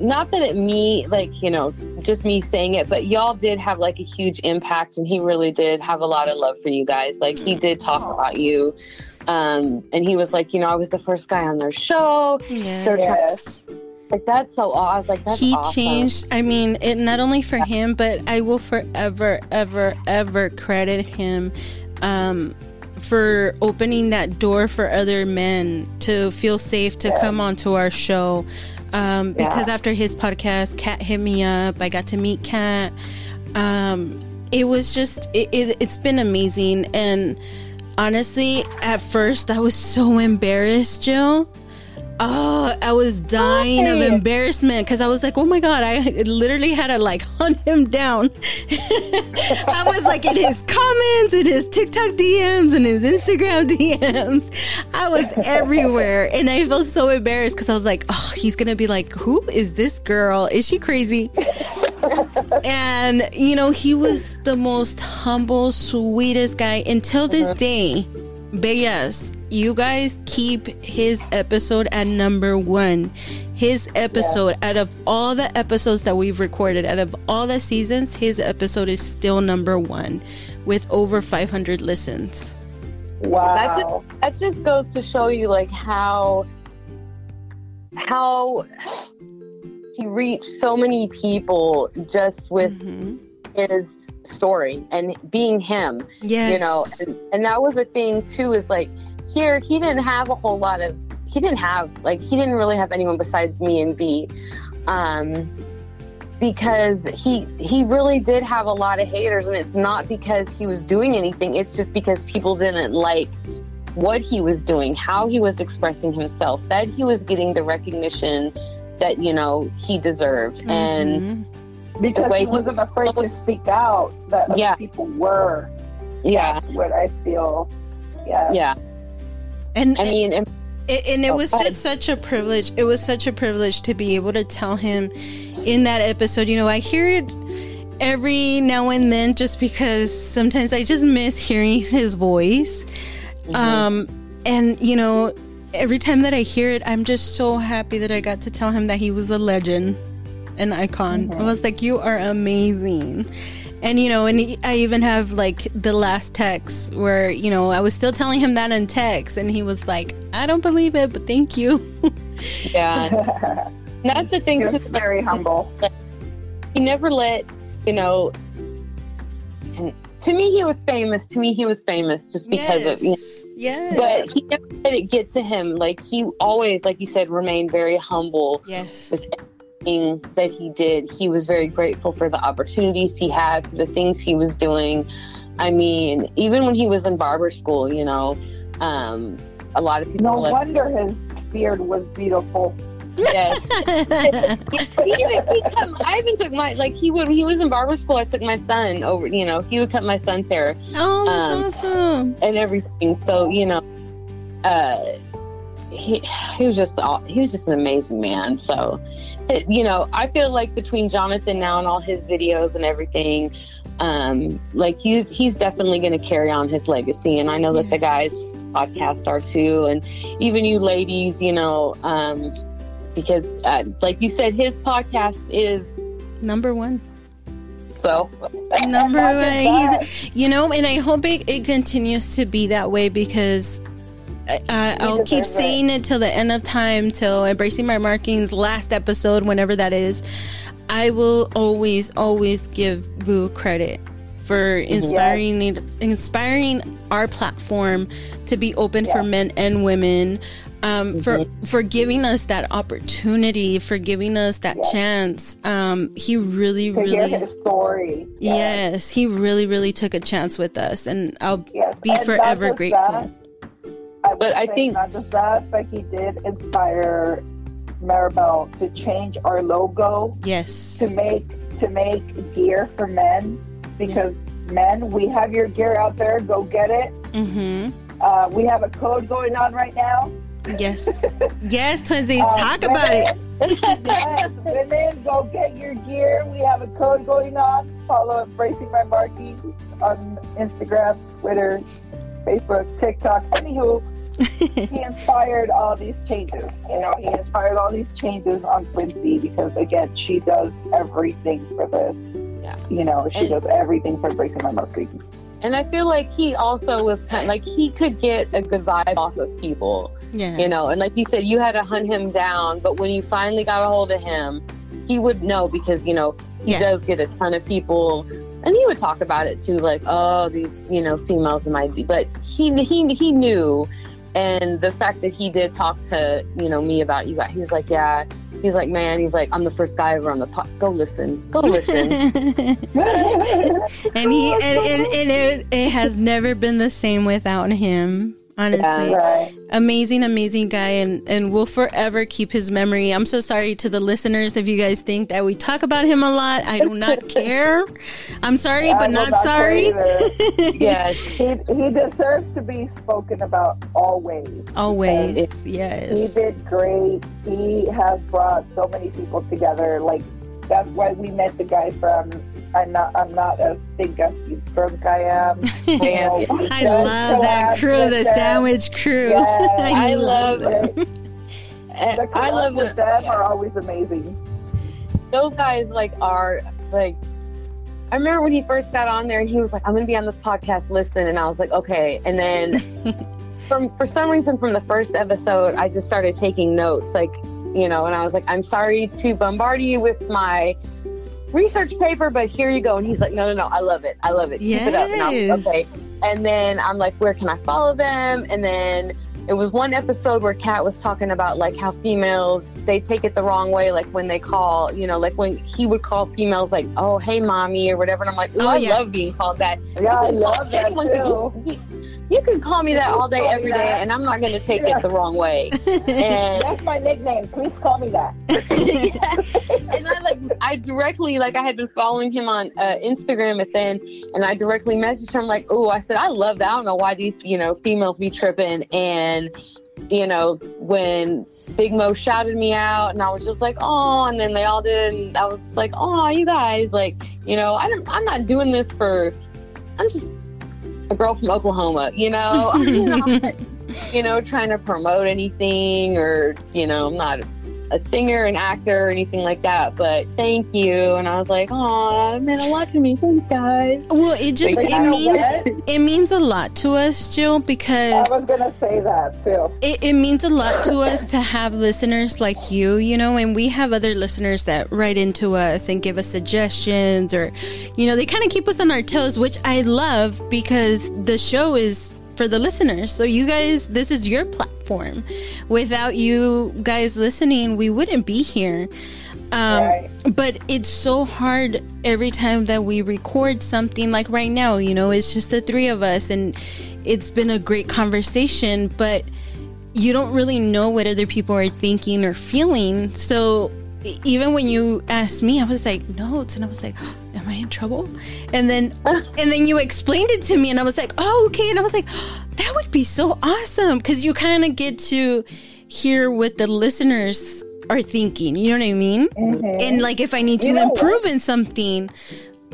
[SPEAKER 3] not that it me like you know just me saying it but y'all did have like a huge impact and he really did have a lot of love for you guys like he did talk
[SPEAKER 2] Aw.
[SPEAKER 3] about you um and he was like you know i was the first guy on their show
[SPEAKER 1] yeah.
[SPEAKER 3] They're
[SPEAKER 2] Yes.
[SPEAKER 3] Like that's so aw- i was like that's
[SPEAKER 1] he
[SPEAKER 3] awesome.
[SPEAKER 1] changed. I mean, it not only for him, but I will forever, ever, ever credit him um, for opening that door for other men to feel safe to come onto our show. Um, because after his podcast, Kat hit me up. I got to meet Kat. Um, it was just, it, it, it's been amazing. And honestly, at first, I was so embarrassed, Jill. Oh, I was dying of embarrassment because I was like, oh my God, I literally had to like <laughs> hunt him down. <laughs> I was like in his comments, in his TikTok DMs, and his Instagram <laughs> DMs. I was everywhere. And I felt so embarrassed because I was like, oh, he's going to be like, who is this girl? Is she crazy? and, you know, he was the most humble, sweetest guy until this uh-huh. day. But yes, you guys keep his episode at number one. His episode, out of all the episodes that we've recorded, out of all the seasons, his episode is still number one with over 500 listens.
[SPEAKER 2] Wow.
[SPEAKER 3] That just that just goes to show you like how how he reached so many people just with
[SPEAKER 1] Mhm.
[SPEAKER 3] his story and being him
[SPEAKER 1] Yes.
[SPEAKER 3] you know and, and that was the thing too is like here he didn't have a whole lot of he didn't have like he didn't really have anyone besides me and v um because he he really did have a lot of haters and it's not because he was doing anything it's just because people didn't like what he was doing how he was expressing himself that he was getting the recognition that you know he deserved and
[SPEAKER 1] Mhm.
[SPEAKER 2] because
[SPEAKER 3] way
[SPEAKER 2] he
[SPEAKER 3] he-
[SPEAKER 2] wasn't afraid to speak out that
[SPEAKER 3] Yeah.
[SPEAKER 2] people were.
[SPEAKER 3] yeah
[SPEAKER 2] That's what I feel. Yeah.
[SPEAKER 3] yeah
[SPEAKER 1] and
[SPEAKER 3] i mean and
[SPEAKER 1] It, and it
[SPEAKER 3] Oh,
[SPEAKER 1] was just such a privilege. It was such a privilege to be able to tell him in that episode. You know, I hear it every now and then just because sometimes I just miss hearing his voice.
[SPEAKER 3] Mm-hmm.
[SPEAKER 1] Um, and, you know, every time that I hear it, I'm just so happy that I got to tell him that he was a legend, an icon. I was like, you are amazing. And you know, and he, I even have like the last text where you know I was still telling him that in text, and he was like, "I don't believe it, but thank you." <laughs>
[SPEAKER 3] yeah. And <laughs> that's the thing
[SPEAKER 2] He
[SPEAKER 3] too
[SPEAKER 2] was very humble.
[SPEAKER 3] he never let you know to me he was famous. To me he was famous just because of you know,
[SPEAKER 1] yes,
[SPEAKER 3] but he never let it get to him. Like he always like you said remained very humble
[SPEAKER 1] yes,
[SPEAKER 3] with everything that he did he was very grateful for the opportunities he had for the things he was doing I mean, even when he was in barber school, you know, um, a lot of people.
[SPEAKER 2] No
[SPEAKER 3] like,
[SPEAKER 2] wonder his beard was beautiful.
[SPEAKER 3] Yes. <laughs> he, even, he cut, I even took my like he would he was in barber school. I took my son over. You know, he would cut my son's hair
[SPEAKER 1] oh, that's
[SPEAKER 3] Um,
[SPEAKER 1] awesome.
[SPEAKER 3] and everything. So you know, uh, he he was just all, he was just an amazing man. So, it, you know, I feel like between Jonathan now and all his videos and everything, um, like he's he's definitely going to carry on his legacy. And I know that the guys podcast are too, and even you ladies, you know, um, because uh, like you said, his podcast is
[SPEAKER 1] Number one.
[SPEAKER 3] so.
[SPEAKER 1] Number <laughs> one. He's, you know, and I hope it, it continues to be that way because I, I, I'll keep
[SPEAKER 2] it.
[SPEAKER 1] saying it till the end of time, till embracing my markings last episode, whenever that is. I will always, always give Vu credit for inspiring inspiring our platform to be open for men and women. Um, for for giving us that opportunity, for giving us that
[SPEAKER 2] Yeah.
[SPEAKER 1] chance. Um, he really,
[SPEAKER 2] to
[SPEAKER 1] really
[SPEAKER 2] hear his story.
[SPEAKER 1] Yes, he really, really took a chance with us, and I'll
[SPEAKER 2] Yes.
[SPEAKER 1] be
[SPEAKER 2] And
[SPEAKER 1] forever grateful.
[SPEAKER 2] that, I
[SPEAKER 3] But I think-
[SPEAKER 2] not just that, but he did inspire Maribel to change our logo
[SPEAKER 1] Yes,
[SPEAKER 2] to make to make gear for men because men, we have your gear out there. Go get it.
[SPEAKER 1] mm-hmm.
[SPEAKER 2] Uh, we have a code going on right now.
[SPEAKER 1] yes, <laughs> yes. Twinsies,
[SPEAKER 2] Um,
[SPEAKER 1] talk about it.
[SPEAKER 2] yes, <laughs> women, go get your gear. We have a code going on. Follow Embracing My Markings on Instagram, Twitter, Facebook, TikTok. Anywho, <laughs> he inspired all these changes. You know, he inspired all these changes on Quincy because, again, she does everything for this.
[SPEAKER 3] Yeah.
[SPEAKER 2] You know, she
[SPEAKER 3] And-
[SPEAKER 2] does everything for Embracing My Markings.
[SPEAKER 3] And I feel like he also was kind of, like he could get a good vibe off of people,
[SPEAKER 1] Yeah,
[SPEAKER 3] you know. And like you said, you had to hunt him down, but when you finally got a hold of him, he would know because you know he
[SPEAKER 1] Yes.
[SPEAKER 3] does get a ton of people, and he would talk about it too, like oh these you know females might be, but he he he knew, and the fact that he did talk to you know me about you guys, he was like yeah, he's like man, he's like I'm the first guy ever on the pod. Go listen, go listen. <laughs>
[SPEAKER 1] and he and, and, and it, it has never been the same without him. Honestly,
[SPEAKER 2] right.
[SPEAKER 1] amazing, amazing guy, and and we'll forever keep his memory. I'm so sorry to the listeners if you guys think that we talk about him a lot. I do not <laughs> care. I'm sorry,
[SPEAKER 2] I
[SPEAKER 1] but not
[SPEAKER 2] care
[SPEAKER 1] sorry. <laughs>
[SPEAKER 3] yes.
[SPEAKER 2] he, he deserves to be spoken about always.
[SPEAKER 1] Always, yes.
[SPEAKER 2] He did great. He has brought so many people together. Like that's why we met the guy from. I'm not. I'm not as big you think I am. <laughs> We <laughs>
[SPEAKER 1] I love that crew, <laughs> the sandwich crew.
[SPEAKER 2] Yes.
[SPEAKER 3] I love
[SPEAKER 2] it.
[SPEAKER 3] it. And
[SPEAKER 2] The
[SPEAKER 3] I love
[SPEAKER 2] with
[SPEAKER 3] it.
[SPEAKER 2] them are always amazing.
[SPEAKER 3] those guys like are like I remember when he first got on there and he was like, I'm gonna be on this podcast, listen, and I was like, okay. And then from for some reason from the first episode I just started taking notes, like, you know, and I was like, I'm sorry to bombard you with my research paper, but here you go. And he's like, No, no, no, I love it. I love it. Keep it up. And like, okay. And then I'm like, where can I follow them? And then it was one episode where Kat was talking about like how females they take it the wrong way, like when they call, you know, like when he would call females like, "Oh, hey, mommy" or whatever, and I'm like, "Ooh,
[SPEAKER 1] Oh,
[SPEAKER 3] I
[SPEAKER 1] yeah.
[SPEAKER 3] love being called that."
[SPEAKER 2] Yeah, I
[SPEAKER 3] You
[SPEAKER 2] love <laughs> that
[SPEAKER 3] anyone
[SPEAKER 2] too.
[SPEAKER 3] can- <laughs> you, you can call me that all day, every day,
[SPEAKER 2] that.
[SPEAKER 3] and I'm not going to take
[SPEAKER 2] Yeah.
[SPEAKER 3] it the wrong way. <laughs> And
[SPEAKER 2] That's my nickname. Please call me that.
[SPEAKER 3] and I like I directly like I had been following him on uh, Instagram and then and I directly messaged him like, oh, I said I love that. I don't know why these you know females be tripping and you know when Big Mo shouted me out and I was just like, oh, and then they all did and I was like, oh, you guys like you know I don't I'm not doing this for I'm just a girl from Oklahoma, you know. <laughs> I'm not, you know, trying to promote anything or, you know, I'm not a singer, an actor, or anything like that. But thank you. And I was like, oh, it meant a lot to me. Thanks, guys.
[SPEAKER 1] well, it just
[SPEAKER 3] Like,
[SPEAKER 1] it means
[SPEAKER 2] what?
[SPEAKER 1] it means a lot to us, Jill, because I
[SPEAKER 2] was gonna say that too.
[SPEAKER 1] it, it means a lot to us to have listeners like you, you know, and we have other listeners that write into us and give us suggestions or, you know, they kind of keep us on our toes, which I love because the show is for the listeners. So you guys, this is your platform. Without you guys listening, we wouldn't be here. Um,
[SPEAKER 2] Right.
[SPEAKER 1] But it's so hard every time that we record something. Like right now, you know, it's just the three of us, and it's been a great conversation. But you don't really know what other people are thinking or feeling. So even when you asked me, I was like notes, and I was like, "Am I in trouble?" And then <laughs> and then you explained it to me, and I was like, "Oh, okay." And I was like, oh, "That would be so awesome," because you kind of get to hear what the listeners are thinking. You know what I mean? Mm-hmm. And like, if I need to
[SPEAKER 2] You know what?
[SPEAKER 1] improve in something,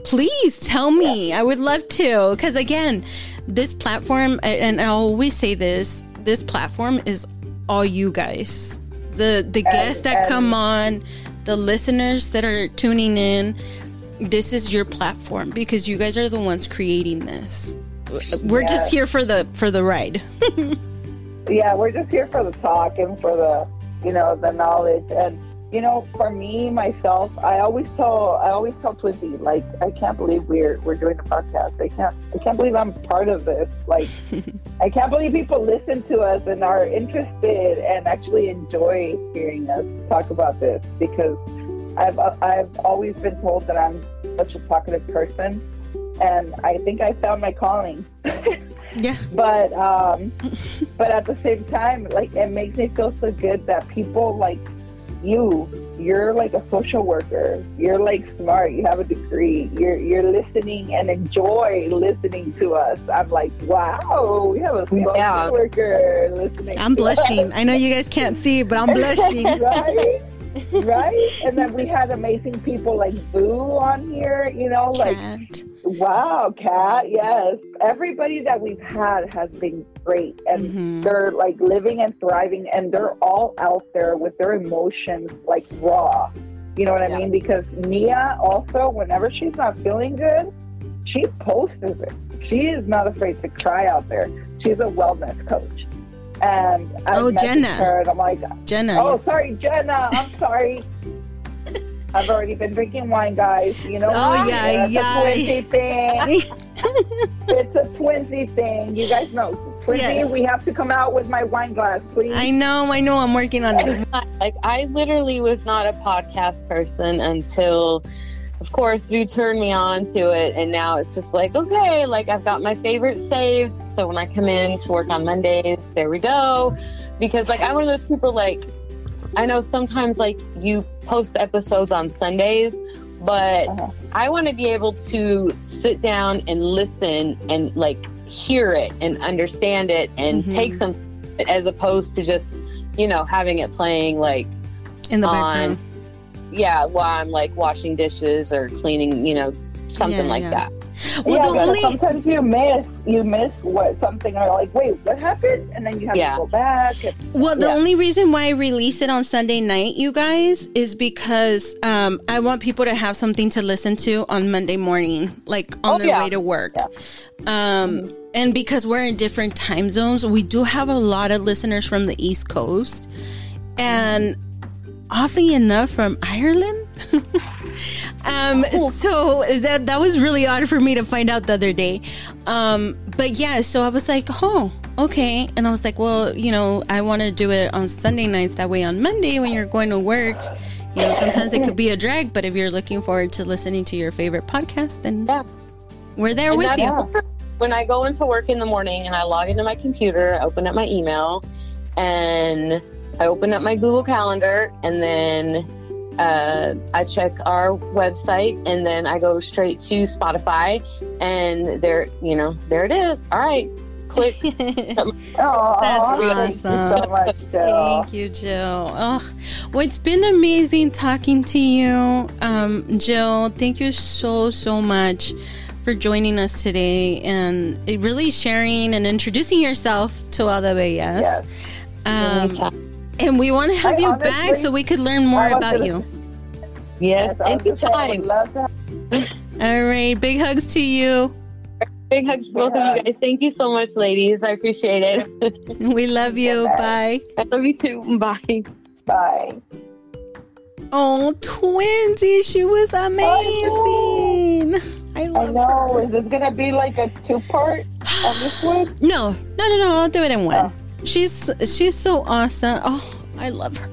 [SPEAKER 1] please tell me. I would love to. Because again, this platform, and I always say this, this platform is all you guys. The the guests that come on, the listeners that are tuning in. This is your platform because you guys are the ones creating this. We're just here for the for the ride. <laughs>
[SPEAKER 2] yeah, we're just here for the talk and for the, you know, the knowledge. And you know, for me myself, I always tell, I always tell Twizzy, like, I can't believe we're we're doing a podcast. I can't, I can't believe I'm part of this. Like, <laughs> I can't believe people listen to us and are interested and actually enjoy hearing us talk about this because I've I've always been told that I'm such a talkative person. And I think I found my calling <laughs>
[SPEAKER 1] yeah.
[SPEAKER 2] but um but at the same time like it makes me feel so good that people like you you're like a social worker you're like smart you have a degree you're you're listening and enjoy listening to us i'm like wow we have a social
[SPEAKER 3] Yeah.
[SPEAKER 2] worker listening
[SPEAKER 1] I'm
[SPEAKER 2] to us.
[SPEAKER 1] blushing. I know you guys can't see, but I'm <laughs> blushing.
[SPEAKER 2] right <laughs> right and then we had amazing people like Vu on here you know like
[SPEAKER 1] Kat.
[SPEAKER 2] Wow, Kat, Yes. Everybody that we've had has been great. And
[SPEAKER 1] Mhm.
[SPEAKER 2] they're like living and thriving and they're all out there with their emotions like raw. You know what I
[SPEAKER 3] Yeah.
[SPEAKER 2] mean? Because Nia also, whenever she's not feeling good, she posts it. She is not afraid to cry out there. She's a wellness coach. And I
[SPEAKER 1] Oh, Jenna.
[SPEAKER 2] her and I'm like,
[SPEAKER 1] Jenna.
[SPEAKER 2] oh, sorry, Jenna. I'm sorry. <laughs> I've already been drinking wine, guys. You know,
[SPEAKER 1] Oh,
[SPEAKER 2] what?
[SPEAKER 1] yeah,
[SPEAKER 2] it's
[SPEAKER 1] yeah.
[SPEAKER 2] a twinsy thing. <laughs> it's a twinsy thing. You guys know, twinsy.
[SPEAKER 1] Yes.
[SPEAKER 2] We have to come out with my wine glass, please.
[SPEAKER 1] I know, I know. I'm working on it.
[SPEAKER 3] Like I literally was not a podcast person until of course you turned me on to it and now it's just like okay like I've got my favorite saved so when I come in to work on Mondays there we go because like I'm one of those people like I know sometimes like you post episodes on Sundays but
[SPEAKER 2] Uh-huh.
[SPEAKER 3] I want to be able to sit down and listen and like hear it and understand it and
[SPEAKER 1] Mhm.
[SPEAKER 3] take some as opposed to just you know having it playing like
[SPEAKER 1] In the
[SPEAKER 3] on
[SPEAKER 1] background.
[SPEAKER 3] Yeah while I'm like washing dishes or cleaning you know something
[SPEAKER 1] Yeah,
[SPEAKER 3] like
[SPEAKER 1] yeah.
[SPEAKER 3] that
[SPEAKER 1] Well,
[SPEAKER 2] yeah,
[SPEAKER 1] the only
[SPEAKER 2] sometimes you miss you miss what something are like. Wait, what happened? And then you have
[SPEAKER 3] Yeah.
[SPEAKER 2] to go back. And,
[SPEAKER 1] well, the
[SPEAKER 2] Yeah.
[SPEAKER 1] only reason why I release it on Sunday night, you guys, is because um, I want people to have something to listen to on Monday morning, like on
[SPEAKER 3] Oh,
[SPEAKER 1] their way to work. Um, and because we're in different time zones, we do have a lot of listeners from the East Coast, and oddly enough, from Ireland. <laughs> um, so that that was really odd for me to find out the other day. Um, but yeah, so I was like, oh, okay, and I was like, well, you know, I want to do it on Sunday nights. That way, on Monday when you're going to work. You know, sometimes it could be a drag, but if you're looking forward to listening to your favorite podcast, then
[SPEAKER 3] Yeah.
[SPEAKER 1] we're there
[SPEAKER 3] And
[SPEAKER 1] with you.
[SPEAKER 3] when I go into work in the morning and I log into my computer I open up my email and I open up my Google Calendar and then uh, I check our website and then I go straight to Spotify and there you know there it is all right click <laughs>
[SPEAKER 2] oh,
[SPEAKER 1] That's
[SPEAKER 2] thank you
[SPEAKER 1] awesome.
[SPEAKER 2] so much,
[SPEAKER 1] Thank you, Jill. Oh, well, it's been amazing talking to you, um, Jill. Thank you so so much for joining us today and really sharing and introducing yourself to all the bellas.
[SPEAKER 2] Yes.
[SPEAKER 1] Um, and we want to have
[SPEAKER 2] I
[SPEAKER 1] you back so we could learn more about you.
[SPEAKER 3] yes
[SPEAKER 2] I was gonna say I would
[SPEAKER 3] anytime
[SPEAKER 2] love to
[SPEAKER 1] All right, big hugs to you.
[SPEAKER 3] big hugs to both of you guys thank you so much ladies I appreciate it <laughs>
[SPEAKER 1] We love you. Bye.
[SPEAKER 3] I love you too bye
[SPEAKER 2] Bye.
[SPEAKER 1] Oh, twinsy, she was amazing. I
[SPEAKER 2] I
[SPEAKER 1] love
[SPEAKER 2] know.
[SPEAKER 1] her.
[SPEAKER 2] Is this gonna be like a two part on this one? <gasps>
[SPEAKER 1] No, no, no, no. I'll do it in one.
[SPEAKER 2] Oh.
[SPEAKER 1] She's she's so awesome. Oh, I love her.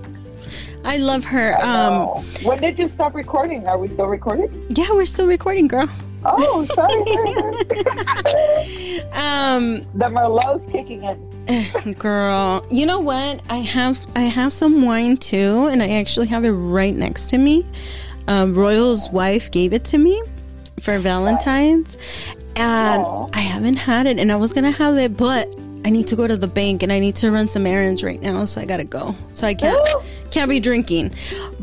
[SPEAKER 1] I love her. Um,
[SPEAKER 2] when did you stop recording? Are we still recording?
[SPEAKER 1] yeah, we're still recording, girl.
[SPEAKER 2] Oh, sorry. <laughs>
[SPEAKER 1] Um,
[SPEAKER 2] the Merlot's kicking in.
[SPEAKER 1] girl, you know what? I have I have some wine too, and I actually have it right next to me. Um, Royal's wife gave it to me for Valentine's, and
[SPEAKER 2] Aw.
[SPEAKER 1] I haven't had it, and I was gonna have it, but I need to go to the bank and I need to run some errands right now, so I gotta go. So I can't <gasps> can't be drinking.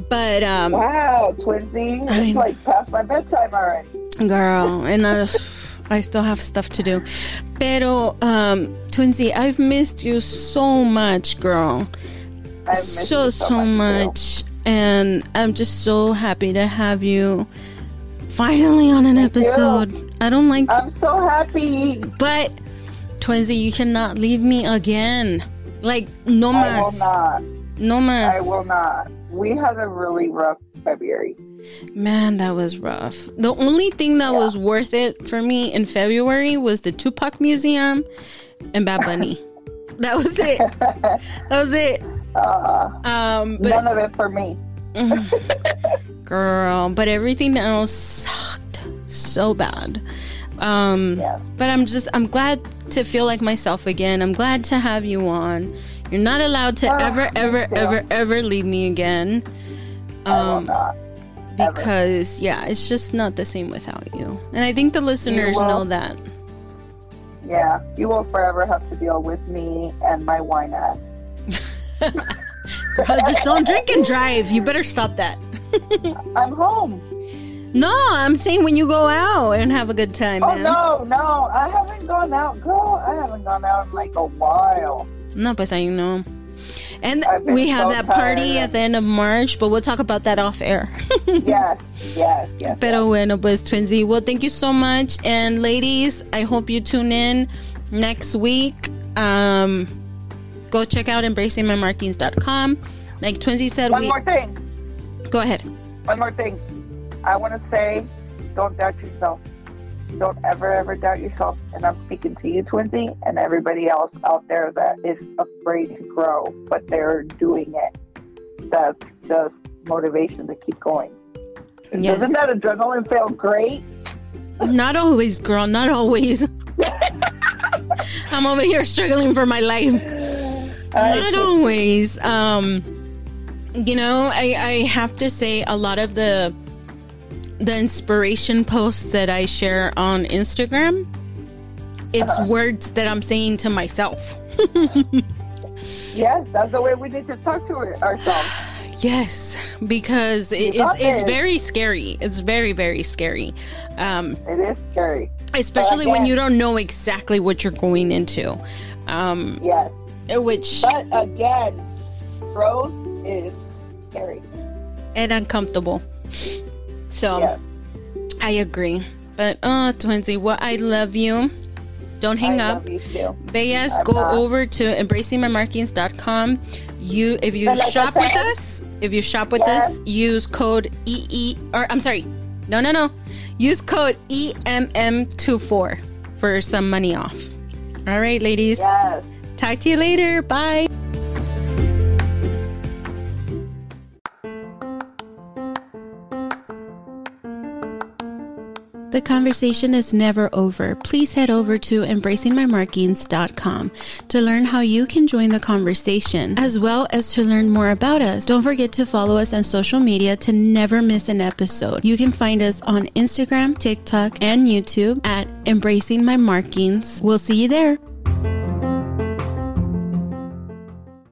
[SPEAKER 1] But um,
[SPEAKER 2] Wow, Twinsy.
[SPEAKER 1] I-
[SPEAKER 2] It's like past my bedtime already.
[SPEAKER 1] girl, <laughs> and I, I still have stuff to do. Pero um, Twinsy, I've missed you so much, girl. So
[SPEAKER 2] you
[SPEAKER 1] so
[SPEAKER 2] much,
[SPEAKER 1] much, and I'm just so happy to have you finally on an
[SPEAKER 2] Thank you.
[SPEAKER 1] episode. I don't like.
[SPEAKER 2] I'm so happy.
[SPEAKER 1] but Twinsy, you cannot leave me again. Like no
[SPEAKER 2] I will not.
[SPEAKER 1] no
[SPEAKER 2] I will not. We had a really rough February.
[SPEAKER 1] Man, that was rough. The only thing that
[SPEAKER 2] Yeah.
[SPEAKER 1] was worth it for me in February was the Tupac Museum and Bad Bunny. <laughs> that was it. That was it.
[SPEAKER 2] Uh,
[SPEAKER 1] Um, but
[SPEAKER 2] none of it for me. <laughs>
[SPEAKER 1] girl, but everything else sucked so bad. Um,
[SPEAKER 2] Yeah.
[SPEAKER 1] but I'm just I'm glad to feel like myself again. I'm glad to have you on. You're not allowed to
[SPEAKER 2] Ah,
[SPEAKER 1] ever, ever, ever, ever leave me again. Um, because yeah, it's just not the same without you. And I think the listeners know that.
[SPEAKER 2] Yeah, you will forever have to deal with me and my wine ass. <laughs>
[SPEAKER 1] Girl, just don't drink and drive. You better stop that.
[SPEAKER 2] I'm home.
[SPEAKER 1] No, I'm saying when you go out and have a good time,
[SPEAKER 2] Oh
[SPEAKER 1] man.
[SPEAKER 2] no, no, I haven't gone out, girl. I haven't gone out in like a while.
[SPEAKER 1] No, pues I know. And we have
[SPEAKER 2] so
[SPEAKER 1] that party at the end of March, but we'll talk about that off air. <laughs>
[SPEAKER 2] Yes, yes, yes.
[SPEAKER 1] Pero bueno, pues Twinsy. Well, thank you so much. And ladies, I hope you tune in next week. Um, go check out embracingmymarkings.com. Like Twinsy said,
[SPEAKER 2] One
[SPEAKER 1] we
[SPEAKER 2] more thing.
[SPEAKER 1] go ahead.
[SPEAKER 2] One more thing. I want to say, don't doubt yourself. Don't ever, ever doubt yourself. And I'm speaking to you, Twinsy, and everybody else out there that is afraid to grow, but they're doing it. That's just motivation to keep going.
[SPEAKER 1] Yes.
[SPEAKER 2] Doesn't that adrenaline feel great?
[SPEAKER 1] Not always, girl. Not always. I'm over here struggling for my life.
[SPEAKER 2] I
[SPEAKER 1] Not always. Um, you know, I, I have to say a lot of the the inspiration posts that I share on Instagram, it's
[SPEAKER 2] Uh-huh.
[SPEAKER 1] words that I'm saying to myself. <laughs>
[SPEAKER 2] Yes, that's the way we need to talk to it ourselves.
[SPEAKER 1] Yes, because it, it's, it's very scary. It's very, very scary. Um,
[SPEAKER 2] It is scary.
[SPEAKER 1] especially when you don't know exactly what you're going into. Um,
[SPEAKER 2] Yes.
[SPEAKER 1] which
[SPEAKER 2] But again, growth is scary.
[SPEAKER 1] and uncomfortable. So
[SPEAKER 2] Yes.
[SPEAKER 1] I agree. But uh Twinsy, what I love you. Don't hang
[SPEAKER 2] I
[SPEAKER 1] up. Bayas, go
[SPEAKER 2] not.
[SPEAKER 1] over to embracingmymarkings.com. You if you
[SPEAKER 2] like
[SPEAKER 1] shop with us, if you shop with
[SPEAKER 2] Yes.
[SPEAKER 1] us, use code EE or I'm sorry. No, no, no. Use code E EMM24 for some money off. All right, ladies.
[SPEAKER 2] Yes.
[SPEAKER 1] Talk to you later. Bye. The conversation is never over. Please head over to embracingmymarkings.com to learn how you can join the conversation, as well as to learn more about us. Don't forget to follow us on social media to never miss an episode. You can find us on Instagram, TikTok, and YouTube at Embracing My Markings. We'll see you there.